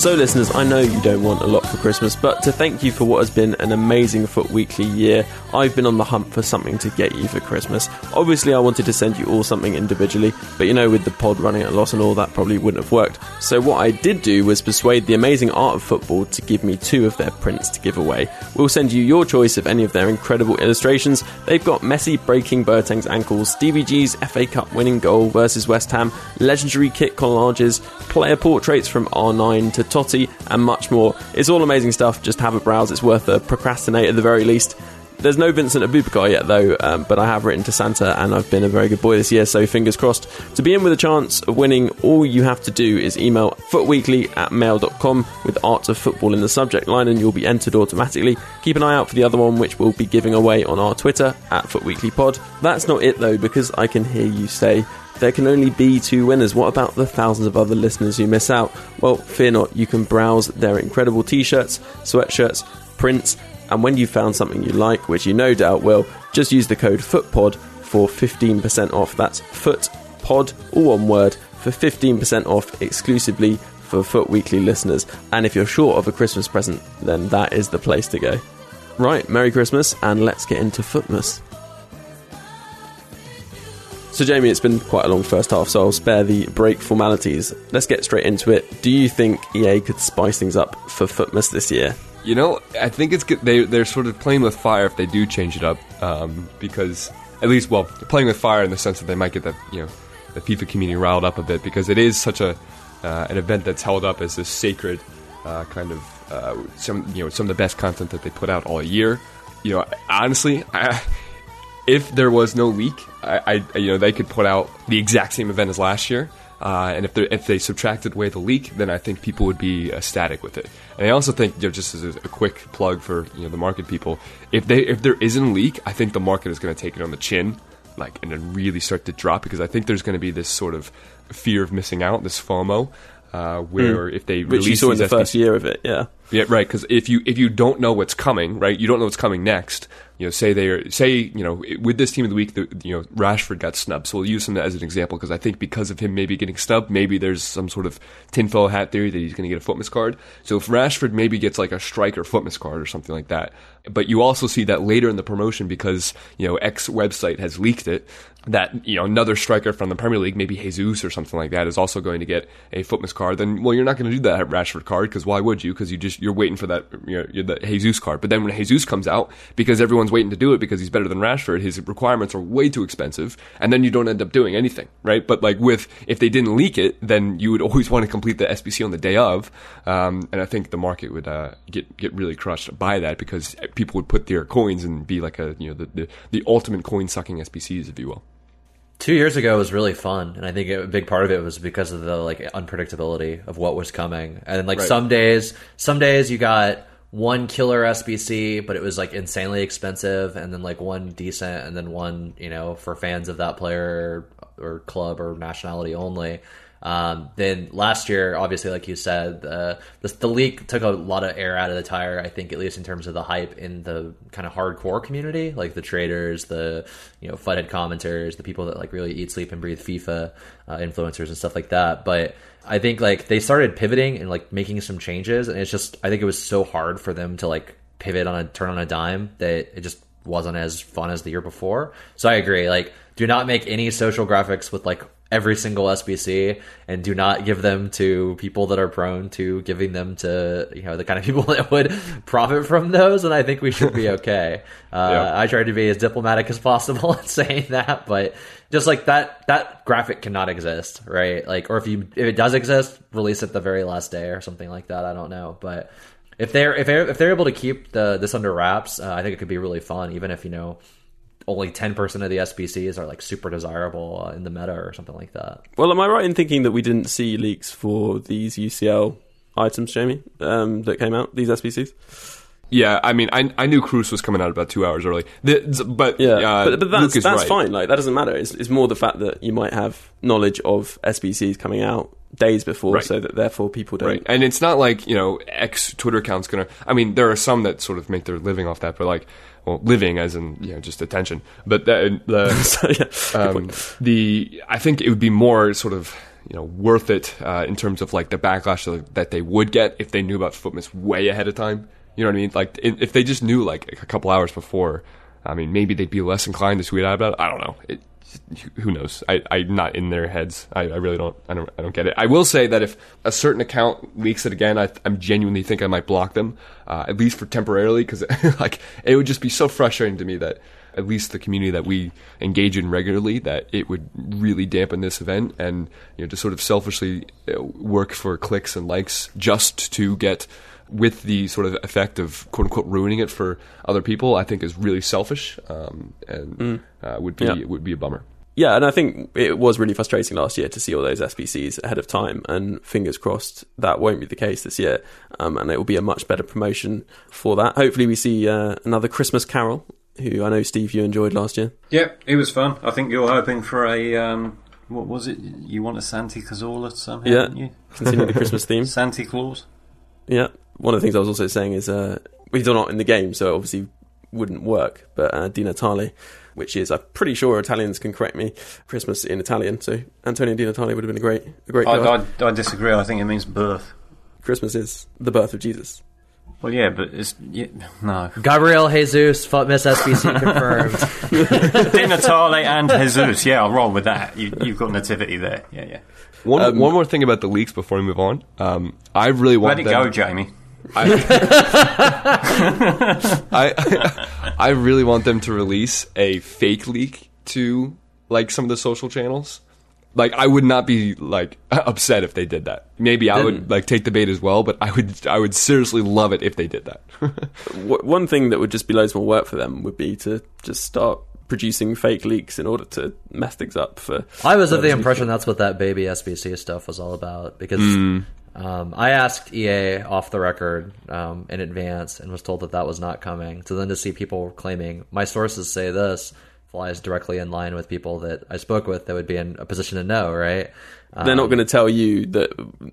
So, listeners, I know you don't want a lot for Christmas, but to thank you for what has been an amazing FUT Weekly year, I've been on the hunt for something to get you for Christmas. Obviously, I wanted to send you all something individually, but you know, with the pod running at a loss and all, that probably wouldn't have worked. So, what I did do was persuade the amazing art of football to give me two of their prints to give away. We'll send you your choice of any of their incredible illustrations. They've got Messi breaking Boateng's ankles, Stevie G's FA Cup winning goal versus West Ham, legendary kit collages, player portraits from R9 to Totti, and much more. It's all amazing stuff. Just have a browse. It's worth a procrastinate at the very least. There's no Vincent Aboubakar yet, though, um, but I have written to Santa and I've been a very good boy this year, so fingers crossed. To be in with a chance of winning, all you have to do is email footweekly at mail.com with art of football in the subject line and you'll be entered automatically. Keep an eye out for the other one, which we'll be giving away on our Twitter at footweeklypod. That's not it, though, because I can hear you say, there can only be two winners. What about the thousands of other listeners who miss out? Well, fear not, you can browse their incredible t shirts, sweatshirts, prints, and when you've found something you like, which you no doubt will, just use the code FUTPOD for 15% off. That's FUTPOD, all one word, for 15% off exclusively for FUT Weekly listeners. And if you're short of a Christmas present, then that is the place to go. Right, Merry Christmas, and let's get into FUTMAS. So, Jamie, it's been quite a long first half, so I'll spare the break formalities. Let's get straight into it. Do you think EA could spice things up for FUTMAS this year? You know, I think it's good. They they're sort of playing with fire if they do change it up, um, because at least, well, playing with fire in the sense that they might get the you know the FIFA community riled up a bit because it is such a uh, an event that's held up as this sacred uh, kind of uh, some you know some of the best content that they put out all year. You know, honestly, I, if there was no leak, I, I you know they could put out the exact same event as last year. Uh, and if they if they subtracted away the leak, then I think people would be ecstatic with it. And I also think, you know, just as a, a quick plug for you know the market people, if they if there isn't a leak, I think the market is going to take it on the chin, like and then really start to drop because I think there's going to be this sort of fear of missing out, this FOMO, uh, where if they. Which you release saw in the first year of it, yeah. yeah, right. Because if you if you don't know what's coming, right, you don't know what's coming next. You know, say they are say you know with this team of the week, the, you know Rashford got snubbed, so we'll use him as an example because I think because of him maybe getting snubbed, maybe there's some sort of tinfoil hat theory that he's going to get a FUTMAS card. So if Rashford maybe gets like a striker FUTMAS card or something like that, but you also see that later in the promotion because you know X website has leaked it that you know another striker from the Premier League, maybe Jesus or something like that, is also going to get a FUTMAS card. Then well, you're not going to do that Rashford card because why would you? Because you just you're waiting for that you know, the Jesus card. But then when Jesus comes out, because everyone's waiting to do it because he's better than Rashford, his requirements are way too expensive, and then you don't end up doing anything, right? But like with if they didn't leak it, then you would always want to complete the SBC on the day of, um, and I think the market would uh, get get really crushed by that because people would put their coins and be like a you know the the, the ultimate coin sucking SBCs, if you will. Two years ago was really fun, and I think a big part of it was because of the like unpredictability of what was coming. And like Right. some days, some days you got one killer SBC, but it was like insanely expensive, and then like one decent, and then one you know for fans of that player or club or nationality only. Um, then last year, obviously, like you said, uh, the, the leak took a lot of air out of the tire. I think, at least in terms of the hype in the kind of hardcore community, like the traders, the you know futhead commenters, the people that like really eat, sleep, and breathe FIFA uh, influencers and stuff like that. But I think like they started pivoting and like making some changes, and it's just I think it was so hard for them to like pivot on a turn on a dime that it just wasn't as fun as the year before. So I agree. Like, do not make any social graphics with like every single SBC and do not give them to people that are prone to giving them to you know the kind of people that would profit from those. And I think we should be okay. Uh, Yeah. I tried to be as diplomatic as possible in saying that, but just like that, that graphic cannot exist, right? Like, or if you if it does exist, release it the very last day or something like that. I don't know, but if they're if they're if they're able to keep the this under wraps, uh, I think it could be really fun, even if you know only ten percent of the SBCs are like super desirable uh, in the meta or something like that. Well, am I right in thinking that we didn't see leaks for these UCL items, Jamie, um, that came out, these SBCs? Yeah, I mean, I I knew Cruz was coming out about two hours early, the, but Yeah, uh, but, but that's that's right. fine. Like that doesn't matter. It's, it's more the fact that you might have knowledge of SBCs coming out days before, Right. so that therefore people don't. Right, and it's not like you know X Twitter account's gonna. I mean, there are some that sort of make their living off that, but like, well, living as in you know just attention. But the, the So, yeah, um, the I think it would be more sort of you know worth it uh, in terms of like the backlash that- that they would get if they knew about FUTMAS way ahead of time. You know what I mean? Like if they just knew like a couple hours before, I mean maybe they'd be less inclined to tweet out about it. I don't know. It, who knows? I, I'm not in their heads. I, I really don't. I don't. I don't get it. I will say that if a certain account leaks it again, I, I'm genuinely think I might block them, uh, at least for temporarily, because like it would just be so frustrating to me that at least the community that we engage in regularly that it would really dampen this event and you know to sort of selfishly uh, work for clicks and likes just to get with the sort of effect of quote unquote ruining it for other people I think is really selfish um, and uh, would be Yeah. would be a bummer. Yeah, and I think it was really frustrating last year to see all those SBCs ahead of time, and fingers crossed that won't be the case this year, um, and it will be a much better promotion for that. Hopefully, we see uh, another Christmas Carol, who I know Steve you enjoyed last year. Yep, it was fun. I think you're hoping for a um, what was it? You want a Santa Cazorla somehow, Yeah. didn't you? Continue the Christmas theme. Santa Claus. Yeah, one of the things I was also saying is uh, he's not in the game, so it obviously wouldn't work. But uh, Di Natale, which is I'm pretty sure Italians can correct me, Christmas in Italian. So Antonio Di Natale would have been a great, a great I. I, I disagree. I think it means birth. Christmas is the birth of Jesus. Well, yeah, but it's yeah, no. Gabriel Jesus, FUTMAS SBC confirmed. Di Natale and Jesus. Yeah, I'll roll with that. You, you've got nativity there. Yeah, yeah. One Um, one more thing about the leaks before we move on. Um, I really want Let it them- go, Jamie. I I I really want them to release a fake leak to like some of the social channels. Like I would not be like upset if they did that. Maybe I would like take the bait as well, but I would I would seriously love it if they did that. W- one thing that would just be loads more work for them would be to just start producing fake leaks in order to mess things up for. I was of the impression that's what that baby SBC stuff was all about because Hmm. Um, I asked EA off the record um, in advance and was told that that was not coming. So then to see people claiming my sources say this flies directly in line with people that I spoke with that would be in a position to know, right? They're not going to tell you that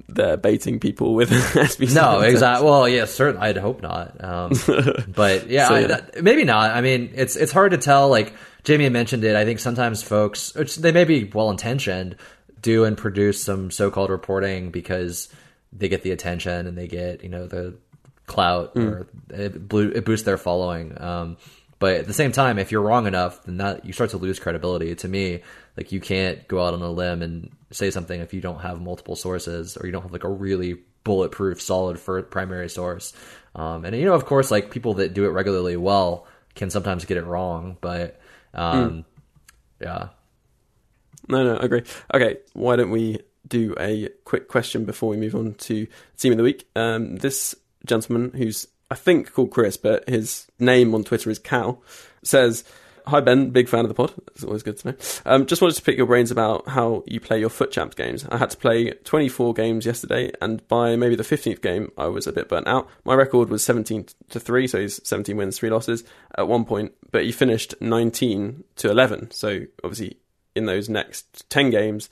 they're baiting people with SBC. No, exactly. Well, yeah, certainly. I'd hope not. Um, but yeah, So, I- yeah. that- maybe not. I mean, it's it's hard to tell. Like Jamie mentioned it. I think sometimes folks, which they may be well intentioned, do and produce some so-called reporting because they get the attention and they get you know the clout or it, it boosts their following. Um, but at the same time, if you're wrong enough, then that you start to lose credibility. To me, like you can't go out on a limb and say something if you don't have multiple sources or you don't have like a really bulletproof, solid for primary source. Um, and you know, of course, like people that do it regularly well can sometimes get it wrong, but um, yeah. No, no, agree. Okay, why don't we do a quick question before we move on to team of the week? Um, this gentleman, who's I think called Chris, but his name on Twitter is Cal, says, "Hi Ben, big fan of the pod. It's always good to know. Um, just wanted to pick your brains about how you play your FUT Champs games. I had to play 24 games yesterday, and by maybe the 15th game, I was a bit burnt out. My record was 17 to three, so he's 17 wins, three losses at one point, but he finished 19 to 11. So obviously." in those next 10 games,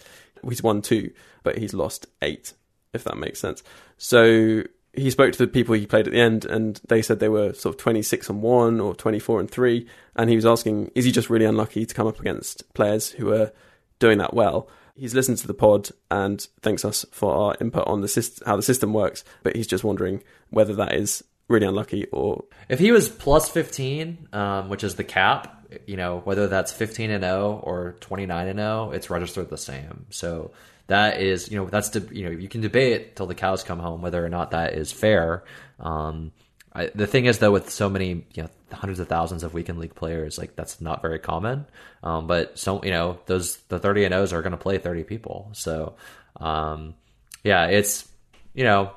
he's won two, but he's lost eight, if that makes sense. So he spoke to the people he played at the end, and they said they were sort of 26 and 1 or 24 and 3. And he was asking, is he just really unlucky to come up against players who are doing that well? He's listened to the pod and thanks us for our input on the syst- how the system works, but he's just wondering whether that is really unlucky or If he was plus 15, um, which is the cap, you know, whether that's 15 and 0 or 29 and 0, it's registered the same. So that is, you know, that's, de- you know, you can debate till the cows come home whether or not that is fair. Um, I, the thing is, though, with so many, you know, hundreds of thousands of weekend league players, like that's not very common. Um, but so, you know, those, the 30 and O's are going to play 30 people. So, um, yeah, it's, you know,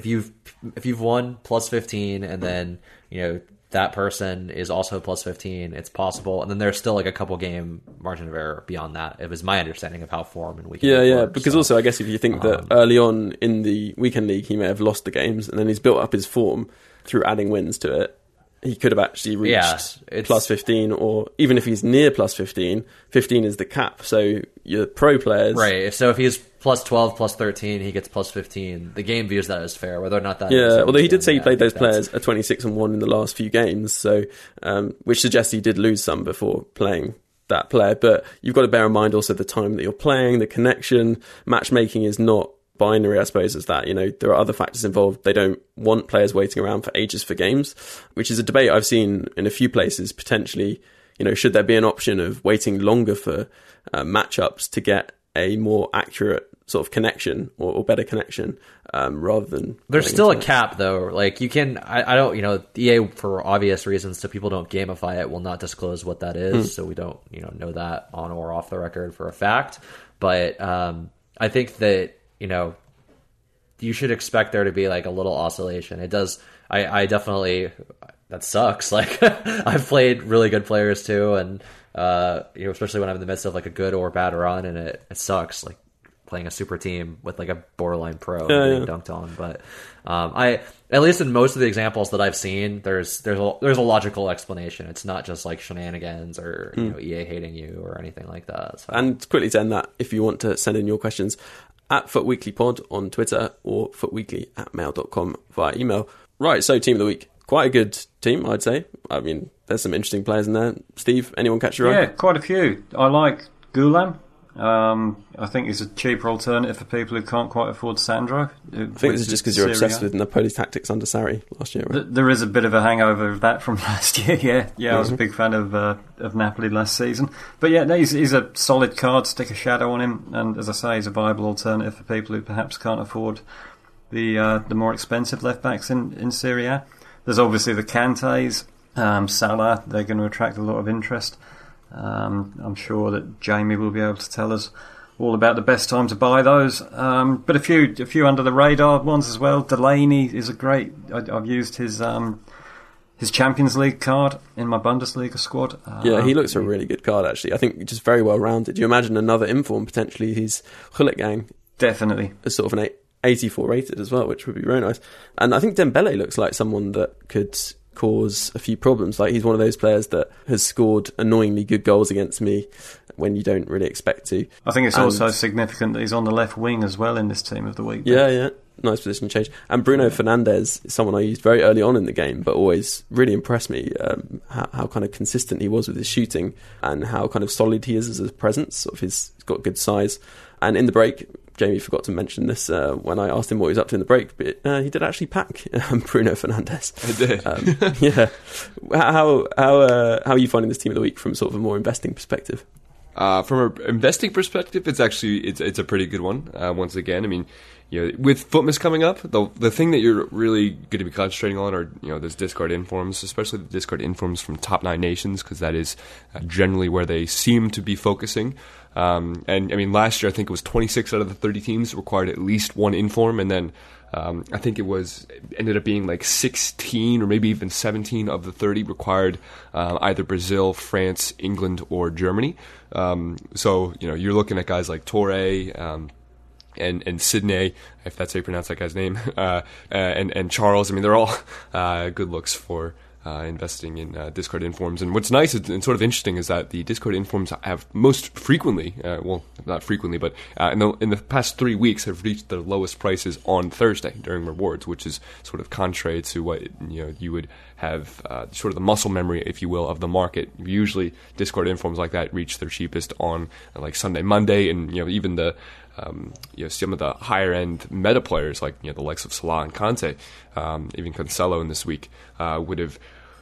if you've if you've won plus 15 and then you know that person is also plus 15 it's possible and then there's still like a couple game margin of error beyond that it was my understanding of how form and weekend Yeah, yeah. Because so. also, I guess if you think that um, early on in the weekend league, he may have lost the games, and then he's built up his form through adding wins to it. He could have actually reached Yeah, plus 15, or even if he's near plus 15, 15 is the cap. So your pro players, right if so if he's plus 12 plus 13 he gets plus 15 the game views that as fair whether or not that Yeah, although he did say he played those players a 26 and 1 in the last few games, so um, which suggests he did lose some before playing that player. But you've got to bear in mind also the time that you're playing, the connection. Matchmaking is not binary, I suppose, as that. You know, there are other factors involved. They don't want players waiting around for ages for games, which is a debate I've seen in a few places potentially. You know, should there be an option of waiting longer for uh, matchups to get a more accurate sort of connection or, or better connection um, rather than There's still a it? cap though. Like you can, I, I don't, you know, EA for obvious reasons, so people don't gamify it, will not disclose what that is, Hmm. so we don't, you know, know that on or off the record for a fact. But um, I think that you know, you should expect there to be like a little oscillation. It does. I, I definitely that sucks. Like I've played really good players too, and uh, you know, especially when I'm in the midst of like a good or bad run, and it, it sucks. Like playing a super team with like a borderline pro Yeah, and getting yeah. dunked on. But um, I, at least in most of the examples that I've seen, there's there's a, there's a logical explanation. It's not just like shenanigans or you know EA hating you or anything like that. So. And quickly to end that, if you want to send in your questions at FootWeeklyPod on Twitter or footweekly at mail.com via email. Right, so team of the week. Quite a good team, I'd say. I mean, there's some interesting players in there. Steve, anyone catch your eye? Yeah, quite a few. I like Ghoulam. Um, I think he's a cheaper alternative for people who can't quite afford Sandro. I think it's just because you're obsessed with Napoli's tactics under Sarri last year, right? There is a bit of a hangover of that from last year. Yeah, yeah, I was a big fan of uh, of Napoli last season. But yeah, no, he's, he's a solid card. Stick a shadow on him, and as I say, he's a viable alternative for people who perhaps can't afford the uh, the more expensive left backs in in Serie A. There's obviously the Cantes, um, Salah. They're going to attract a lot of interest. Um, I'm sure that Jamie will be able to tell us all about the best time to buy those. Um, but a few, a few under the radar ones as well. Delaney is a great. I, I've used his um, his Champions League card in my Bundesliga squad. Yeah, he looks a really good card, actually. I think just very well rounded. Do you imagine another inform potentially. He's Hullet Gang definitely. a sort of an eight- 84 rated as well, which would be very nice. And I think Dembele looks like someone that could cause a few problems. Like he's one of those players that has scored annoyingly good goals against me when you don't really expect to. I think it's And- also significant that he's on the left wing as well in this team of the week. Yeah, yeah. Nice position change. And Bruno Fernandes is someone I used very early on in the game, but always really impressed me um, how, how kind of consistent he was with his shooting and how kind of solid he is as a presence. Sort of his, he's got good size. And in the break, Jamie forgot to mention this uh, when I asked him what he was up to in the break, but uh, he did actually pack um, Bruno Fernandes. I did. Um, yeah. How how uh, how are you finding this team of the week from sort of a more investing perspective? Uh, from an investing perspective, it's actually it's it's a pretty good one. Uh, once again, I mean, you know, with Footmas coming up, the the thing that you're really going to be concentrating on are you know those Discard informs, especially the Discard informs from top nine nations, because that is uh, generally where they seem to be focusing. Um, and I mean, last year I think it was 26 out of the 30 teams required at least one inform, and then um, I think it was ended up being like 16 or maybe even 17 of the 30 required uh, either Brazil, France, England, or Germany. Um, so you know you're looking at guys like Torre. Um, and and Sydney, if that's how you pronounce that guy's name, uh, and and Charles. I mean, they're all uh, good looks for uh, investing in uh, Discord informs. And what's nice and sort of interesting is that the Discord informs have most frequently, uh, well, not frequently, but uh, in the in the past three weeks have reached their lowest prices on Thursday during rewards, which is sort of contrary to what you know you would have uh, sort of the muscle memory, if you will, of the market. Usually, Discord informs like that reach their cheapest on like Sunday, Monday, and you know even the um, you know some of the higher end meta players like you know the likes of Salah and Conte, um, even Cancelo in this week uh, would have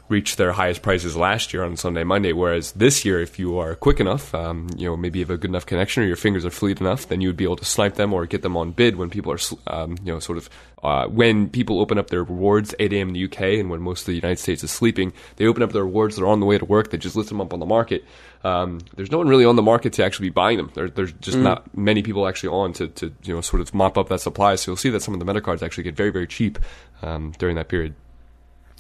reached their highest prices last year on Sunday, Monday. Whereas this year, if you are quick enough, um, you know, maybe you have a good enough connection or your fingers are fleet enough, then you would be able to snipe them or get them on bid when people are, um, you know, sort of, uh, when people open up their rewards 8 a.m. in the UK and when most of the United States is sleeping, they open up their rewards, they're on the way to work, they just list them up on the market. Um, there's no one really on the market to actually be buying them. There, there's just mm. not many people actually on to, to, you know, sort of mop up that supply. So you'll see that some of the meta cards actually get very, very cheap um, during that period.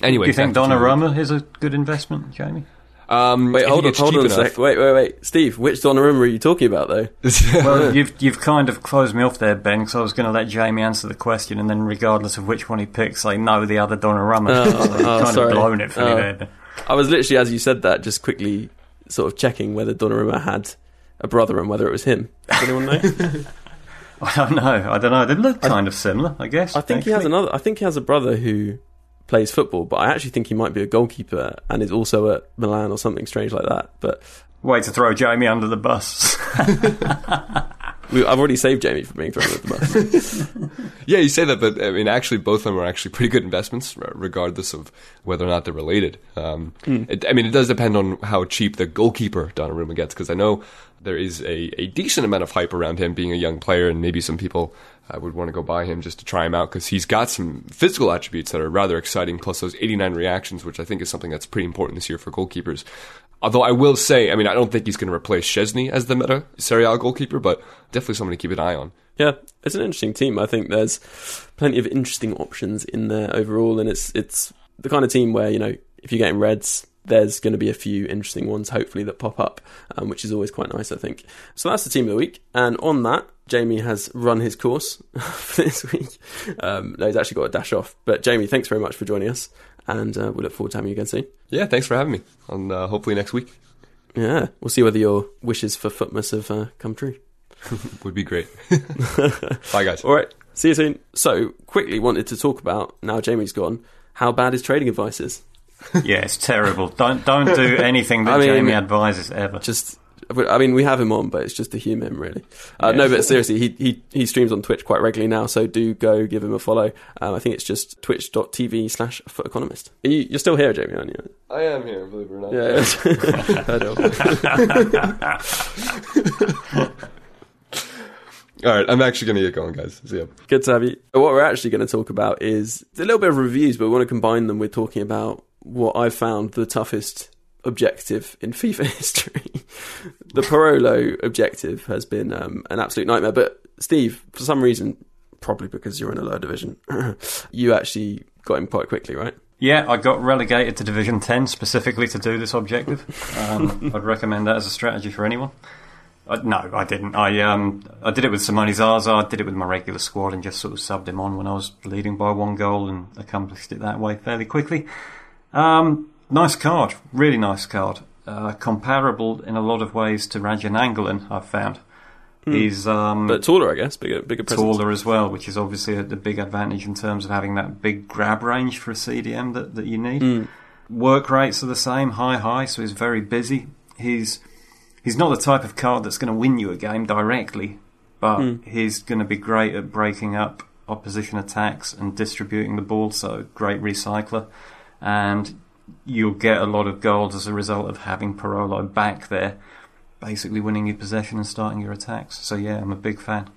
Anyway, do you think Donnarumma is a good investment, Jamie? Um, wait, hold on, hold on a sec. Wait, wait, wait, Steve. Which Donnarumma are you talking about, though? well, you've you've kind of closed me off there, Ben. Because I was going to let Jamie answer the question, and then regardless of which one he picks, I know the other Donnarumma. Oh, so oh, kind sorry. of blown it for oh. me there. I was literally, as you said that, just quickly sort of checking whether Donnarumma had a brother and whether it was him. Does anyone know? I don't know. I don't know. They look kind I, of similar, I guess. I think actually. he has another. I think he has a brother who plays football, but I actually think he might be a goalkeeper and is also at Milan or something strange like that. But way to throw Jamie under the bus. we, I've already saved Jamie from being thrown under the bus. yeah, you say that, but I mean, actually, both of them are actually pretty good investments, regardless of whether or not they're related. Um, mm. it, I mean, it does depend on how cheap the goalkeeper Donnarumma gets, because I know there is a, a decent amount of hype around him being a young player, and maybe some people uh, would want to go buy him just to try him out because he's got some physical attributes that are rather exciting, plus those 89 reactions, which I think is something that's pretty important this year for goalkeepers. Although I will say, I mean, I don't think he's going to replace Szczesny as the meta Serie A goalkeeper, but definitely someone to keep an eye on. Yeah, it's an interesting team. I think there's plenty of interesting options in there overall, and it's it's the kind of team where you know if you're getting Reds, there's going to be a few interesting ones, hopefully, that pop up, um, which is always quite nice, I think. So that's the team of the week. And on that, Jamie has run his course for this week. Um, no, he's actually got a dash off. But Jamie, thanks very much for joining us. And uh, we look forward to having you again soon. Yeah, thanks for having me. And uh, hopefully next week. Yeah, we'll see whether your wishes for FUTMAS have uh, come true. Would be great. Bye, guys. All right, see you soon. So, quickly wanted to talk about, now Jamie's gone, how bad his trading advice is yeah, it's terrible. Don't don't do anything that I mean, Jamie advises ever. Just, I mean, we have him on, but it's just to humour him, really. Uh, yeah, no, but seriously, he, he he streams on Twitch quite regularly now, so do go give him a follow. Um, I think it's just twitch.tv slash FUT Economist. Are you, are still here, Jamie, aren't you? I am here, believe it or not. Yeah. All right, I'm actually going to get going, guys. See ya. Good to have you. What we're actually going to talk about is a little bit of reviews, but we want to combine them with talking about what I've found the toughest objective in FIFA history. the Parolo objective has been um, an absolute nightmare. But Steve, for some reason, probably because you're in a lower division, you actually got him quite quickly, right? Yeah, I got relegated to Division 10 specifically to do this objective. Um, I'd recommend that as a strategy for anyone. I, no, I didn't. I um, I did it with Simone Zaza. I did it with my regular squad and just sort of subbed him on when I was leading by one goal and accomplished it that way fairly quickly. Um, nice card, really nice card. Uh, comparable in a lot of ways to Radja Nainggolan, I've found. Hmm. He's um, but taller, I guess, bigger, bigger. Presence. Taller as well, which is obviously a, a, big advantage in terms of having that big grab range for a CDM that, that you need. Hmm. Work rates are the same, high high, so he's very busy. He's he's not the type of card that's going to win you a game directly, but hmm. he's going to be great at breaking up opposition attacks and distributing the ball. So great recycler and you'll get a lot of goals as a result of having Parolo back there, basically winning your possession and starting your attacks. So yeah, I'm a big fan.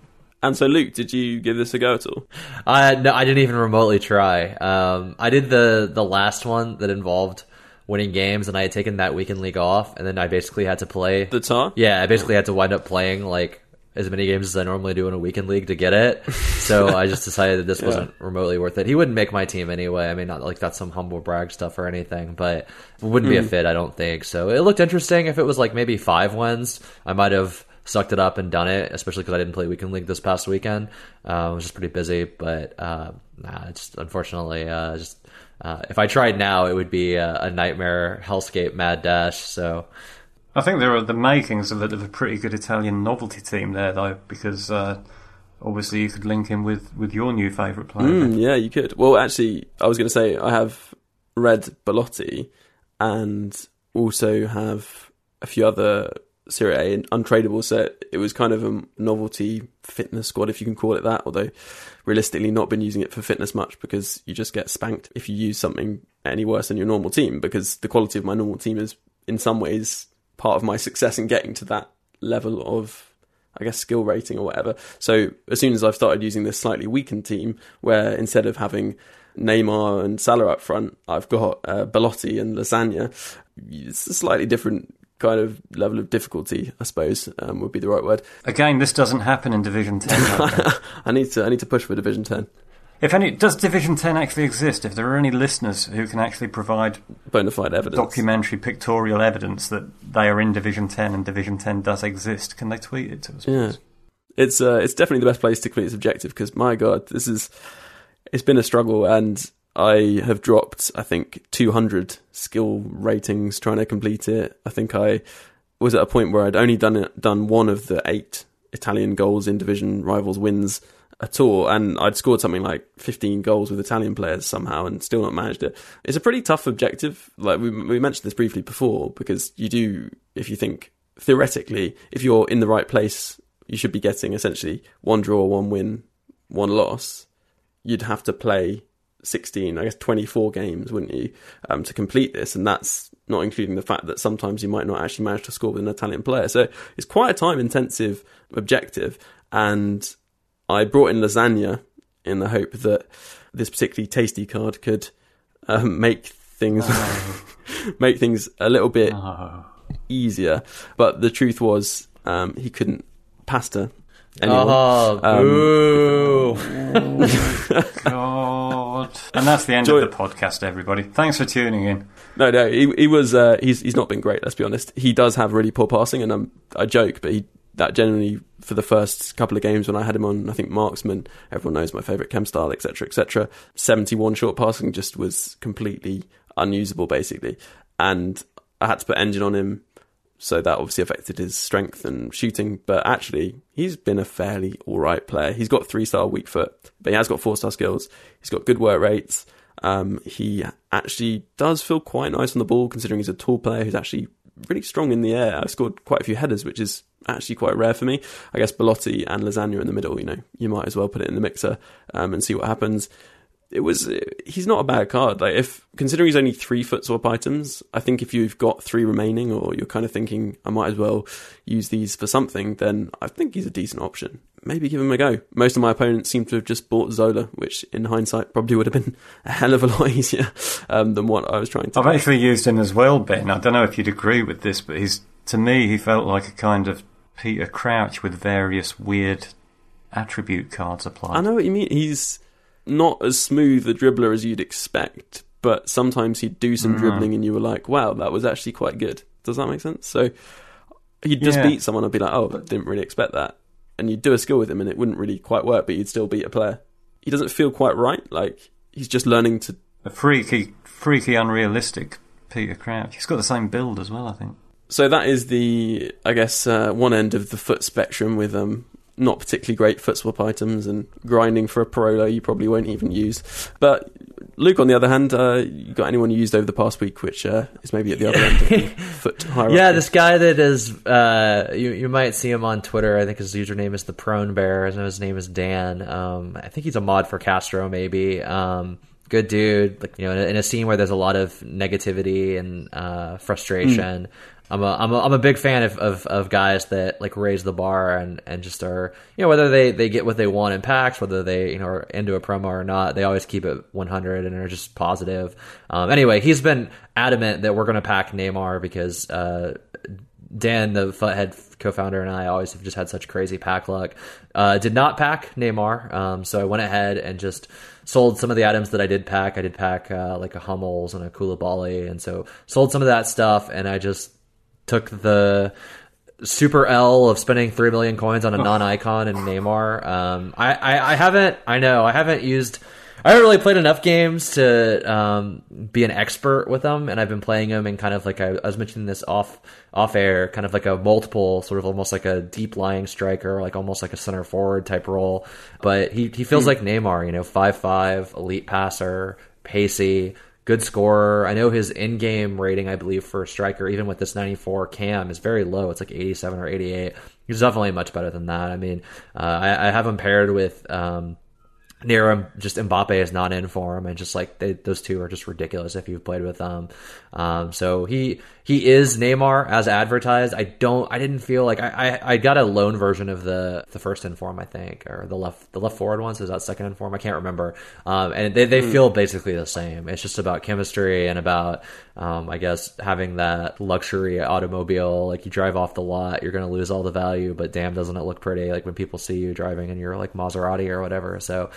And so, Luke, did you give this a go at all? I no, I didn't even remotely try. Um, I did the the last one that involved winning games, and I had taken that weekend league off, and then I basically had to play the tar. Yeah, I basically had to wind up playing like as many games as I normally do in a weekend league to get it. So I just decided that this yeah. wasn't remotely worth it. He wouldn't make my team anyway. I mean, not like that's some humble brag stuff or anything, but it wouldn't mm. be a hmm. fit, I don't think. So it looked interesting. If it was like maybe five wins, I might have sucked it up and done it, especially because I didn't play weekend league this past weekend. Uh, I was just pretty busy, but uh, nah, it's unfortunately uh, just. Uh, if I tried now, it would be a, a nightmare hellscape mad dash. So I think there are the makings of a, of a pretty good Italian novelty team there, though, because uh, obviously you could link him with, with your new favourite player. Mm, yeah, you could. Well, actually, I was going to say I have Red Belotti and also have a few other Serie A and untradeable, it was kind of a novelty fitness squad, if you can call it that. Although realistically, not been using it for fitness much because you just get spanked if you use something any worse than your normal team. Because the quality of my normal team is, in some ways, part of my success in getting to that level of I guess skill rating or whatever. So as soon as I've started using this slightly weakened team, where instead of having Neymar and Salah up front, I've got uh, Belotti and Lasagna. It's a slightly different kind of level of difficulty, I suppose, um, would be the right word. Again, this doesn't happen in Division Ten. I need to I need to push for Division Ten. If any, does Division Ten actually exist? If there are any listeners who can actually provide bona fide evidence, documentary, pictorial evidence that they are in Division Ten and Division Ten does exist, can they tweet it to us? Yeah, please? it's uh, it's definitely the best place to complete this objective because my god, this is it's been a struggle and I have dropped I think 200 skill ratings trying to complete it. I think I was at a point where I'd only done it, done one of the eight Italian goals in division rivals wins at all, and I'd scored something like 15 goals with Italian players somehow, and still not managed it. It's a pretty tough objective. Like we, we mentioned this briefly before, because you do, if you think theoretically, if you're in the right place, you should be getting essentially one draw, one win, one loss. You'd have to play 16, I guess 24 games, wouldn't you, um, to complete this? And that's not including the fact that sometimes you might not actually manage to score with an Italian player. So it's quite a time intensive objective. And I brought in lasagna in the hope that this particularly tasty card could um, make things Oh. make things a little bit Oh. easier. But the truth was, um, he couldn't pasta anyone. Oh, Um. God. And that's the end Joy- of the podcast, everybody. Thanks for tuning in. No, no, he, he was. Uh, he's he's not been great. Let's be honest. He does have really poor passing, and um, I joke, but he that generally for the first couple of games when I had him on, I think marksman. Everyone knows my favourite chem style, etc., etc. Seventy-one short passing just was completely unusable, basically, and I had to put engine on him. So that obviously affected his strength and shooting, but actually he's been a fairly alright player. He's got three star weak foot, but he has got four star skills. He's got good work rates. Um, he actually does feel quite nice on the ball, considering he's a tall player who's actually really strong in the air. I've scored quite a few headers, which is actually quite rare for me. I guess Belotti and Lasagna in the middle. You know, you might as well put it in the mixer um, and see what happens. It was he's not a bad card. Like if considering he's only three FUT Swap items, I think if you've got three remaining, or you're kind of thinking I might as well use these for something, then I think he's a decent option. Maybe give him a go. Most of my opponents seem to have just bought Zola, which in hindsight probably would have been a hell of a lot easier um, than what I was trying to. I've actually used him as well, Ben. I don't know if you'd agree with this, but he's to me he felt like a kind of Peter Crouch with various weird attribute cards applied. I know what you mean. He's not as smooth a dribbler as you'd expect, but sometimes he'd do some dribbling and you were like, wow, that was actually quite good. Does that make sense? So he'd just Yeah. beat someone and be like, oh, didn't really expect that. And you'd do a skill with him and it wouldn't really quite work, but you'd still beat a player. He doesn't feel quite right. Like he's just learning to. A freaky, freaky, unrealistic Peter Crouch. He's got the same build as well, I think. So that is the, I guess, uh, one end of the FUT spectrum with um, not particularly great FUT Swap items and grinding for a Parolo you probably won't even use. But Luke, on the other hand, uh, you got anyone you used over the past week, which uh, is maybe at the other end of the FUT hierarchy? Yeah, this guy that is, uh, you you might see him on Twitter. I think his username is the Prone Bear. I know his name is Dan. Um, I think he's a mod for Castro, maybe. Um, good dude. Like you know, in a, in a scene where there's a lot of negativity and uh, frustration. I'm a, I'm a I'm a big fan of, of, of guys that like raise the bar and, and just are you know whether they, they get what they want in packs whether they you know are into a promo or not they always keep it 100 and are just positive. Um, anyway, he's been adamant that we're going to pack Neymar because uh, Dan, the Futhead co-founder, and I always have just had such crazy pack luck. Uh, did not pack Neymar, um, so I went ahead and just sold some of the items that I did pack. I did pack uh, like a Hummels and a Koulibaly, and so sold some of that stuff, and I just took the super L of spending three million coins on a non-icon and Neymar. Um, I, I I haven't. I know I haven't used. I haven't really played enough games to um, be an expert with them, and I've been playing them in kind of like I, I was mentioning this off off air, kind of like a multiple, sort of almost like a deep lying striker, like almost like a center forward type role. But he he feels like Neymar, you know, five five, elite passer, pacey, good scorer. I know his in-game rating, I believe, for a striker, even with this 94 cam, is very low. It's like 87 or 88. He's definitely much better than that. I mean, uh, I, I, have him paired with. Um, Near him. just Mbappe is not in for him, and just like they, those two are just ridiculous if you've played with them. Um, so he he is Neymar as advertised. I don't. I didn't feel like I, I, I got a loan version of the the first inform. I think or the left the left forward ones. Is that second inform? I can't remember. Um, and they they mm. feel basically the same. It's just about chemistry and about um, I guess having that luxury automobile. Like you drive off the lot, you're gonna lose all the value, but damn, doesn't it look pretty? Like when people see you driving in your like Maserati or whatever. So,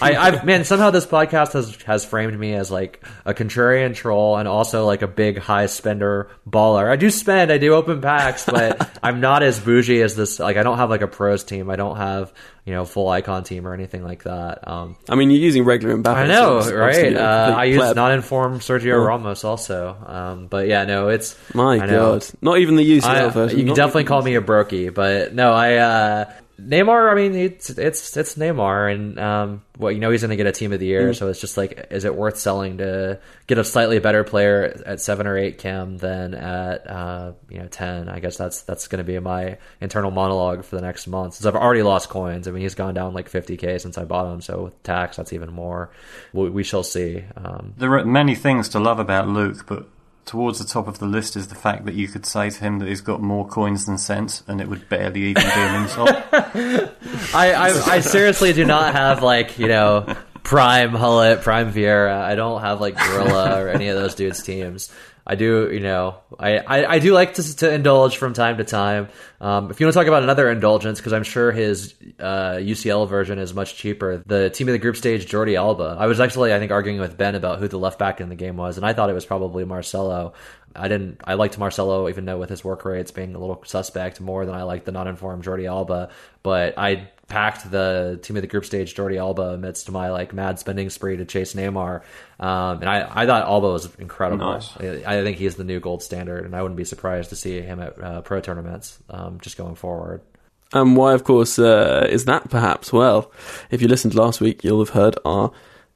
I I've man somehow this podcast has has framed me as like a contrarian troll and also like a big high spender baller. I do spend, I do open packs, but I'm not as bougie as this. Like I don't have like a pros team. I don't have you know full icon team or anything like that. Um, I mean, you're using regular Mbappe. I know, so right? Uh, I use not informed Sergio Ramos also. Um, but yeah, no, it's my god, not even the UCL I. You can definitely call me a brokey, but no, I. Uh, Neymar, I mean, it's it's it's Neymar, and um, well, you know he's going to get a team of the year, mm. so it's just like, is it worth selling to get a slightly better player at seven or eight chem than at uh, you know ten? I guess that's that's going to be my internal monologue for the next month. Since I've already lost coins, I mean he's gone down like fifty k since I bought him, so with tax that's even more. We, we shall see. Um, there are many things to love about Luke, but towards the top of the list is the fact that you could say to him that he's got more coins than sense, and it would barely even be an insult. I, I, I seriously do not have like you know prime Gullit, prime Vieira. I don't have like Gorilla or any of those dudes' teams. I do, you know, I, I, I, do like to, to indulge from time to time. Um, if you want to talk about another indulgence, because I'm sure his uh, UCL version is much cheaper, the team of the group stage, Jordi Alba. I was actually, I think, arguing with Ben about who the left back in the game was, and I thought it was probably Marcelo. I didn't. I liked Marcelo, even though with his work rates being a little suspect, more than I liked the non-informed Jordi Alba. But I packed the team of the group stage Jordi Alba amidst my like mad spending spree to chase Neymar, um, and I, I thought Alba was incredible. Nice. I, I, think he's the new gold standard, and I wouldn't be surprised to see him at uh, pro tournaments um, just going forward. And why, of course, uh, is that perhaps? Well, if you listened last week, you'll have heard our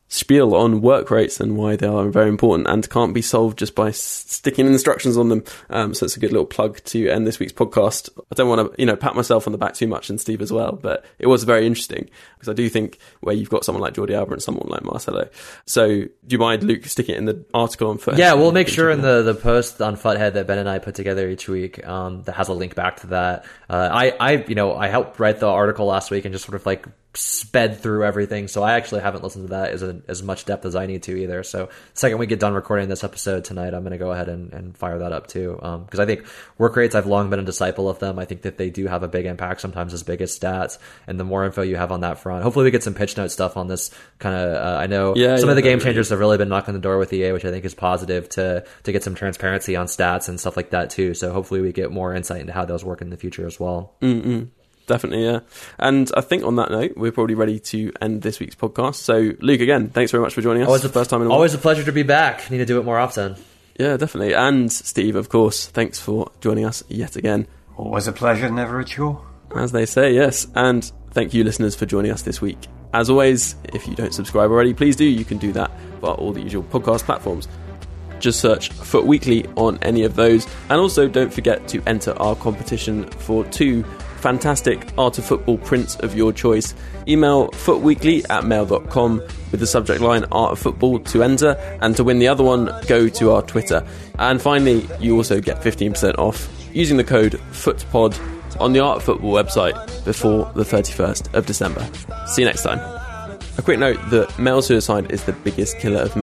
spiel on work rates and why they are very important and can't be solved just by sticking instructions on them. Um, so it's a good little plug to end this week's podcast. I don't want to, you know, pat myself on the back too much and Steve as well, but it was very interesting because I do think where you've got someone like Jordi Alba and someone like Marcelo. So do you mind, Luke, sticking it in the article on Futhead? Yeah, we'll make sure in the, the post on Futhead that Ben and I put together each week um, that has a link back to that. Uh, I, I, you know, I helped write the article last week and just sort of like sped through everything. So I actually haven't listened to that as a, as much depth as I need to either. So second we get done recording this episode tonight, I'm going to go ahead and, and fire that up too. Because um, I think work rates, I've long been a disciple of them. I think that they do have a big impact, sometimes as big as stats. And the more info you have on that front, hopefully we get some pitch note stuff on this kind of. Uh, I know yeah, some yeah, of the game changers have really been knocking the door with EA, which I think is positive to to get some transparency on stats and stuff like that too. So hopefully we get more insight into how those work in the future as well. Mm-mm. Definitely, yeah. And I think on that note, we're probably ready to end this week's podcast. So, Luke, again, thanks very much for joining us. Always the first time in a Always a pleasure to be back. Need to do it more often. Yeah, definitely. And Steve, of course, thanks for joining us yet again. Always a pleasure, never a chore. As they say, yes. And thank you, listeners, for joining us this week. As always, if you don't subscribe already, please do. You can do that via all the usual podcast platforms. Just search FUT Weekly on any of those. And also, don't forget to enter our competition for two fantastic art of football prints of your choice. Email futweekly at mail.com with the subject line art of football to enter. And to win the other one, go to our Twitter. And finally, you also get 15% off using the code FUTPOD on the Art of Football website before the 31st of December. See you next time. A quick note that male suicide is the biggest killer of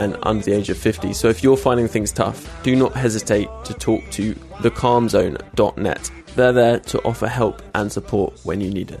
and under the age of 50. So if you're finding things tough, do not hesitate to talk to thecalmzone.net. They're there to offer help and support when you need it.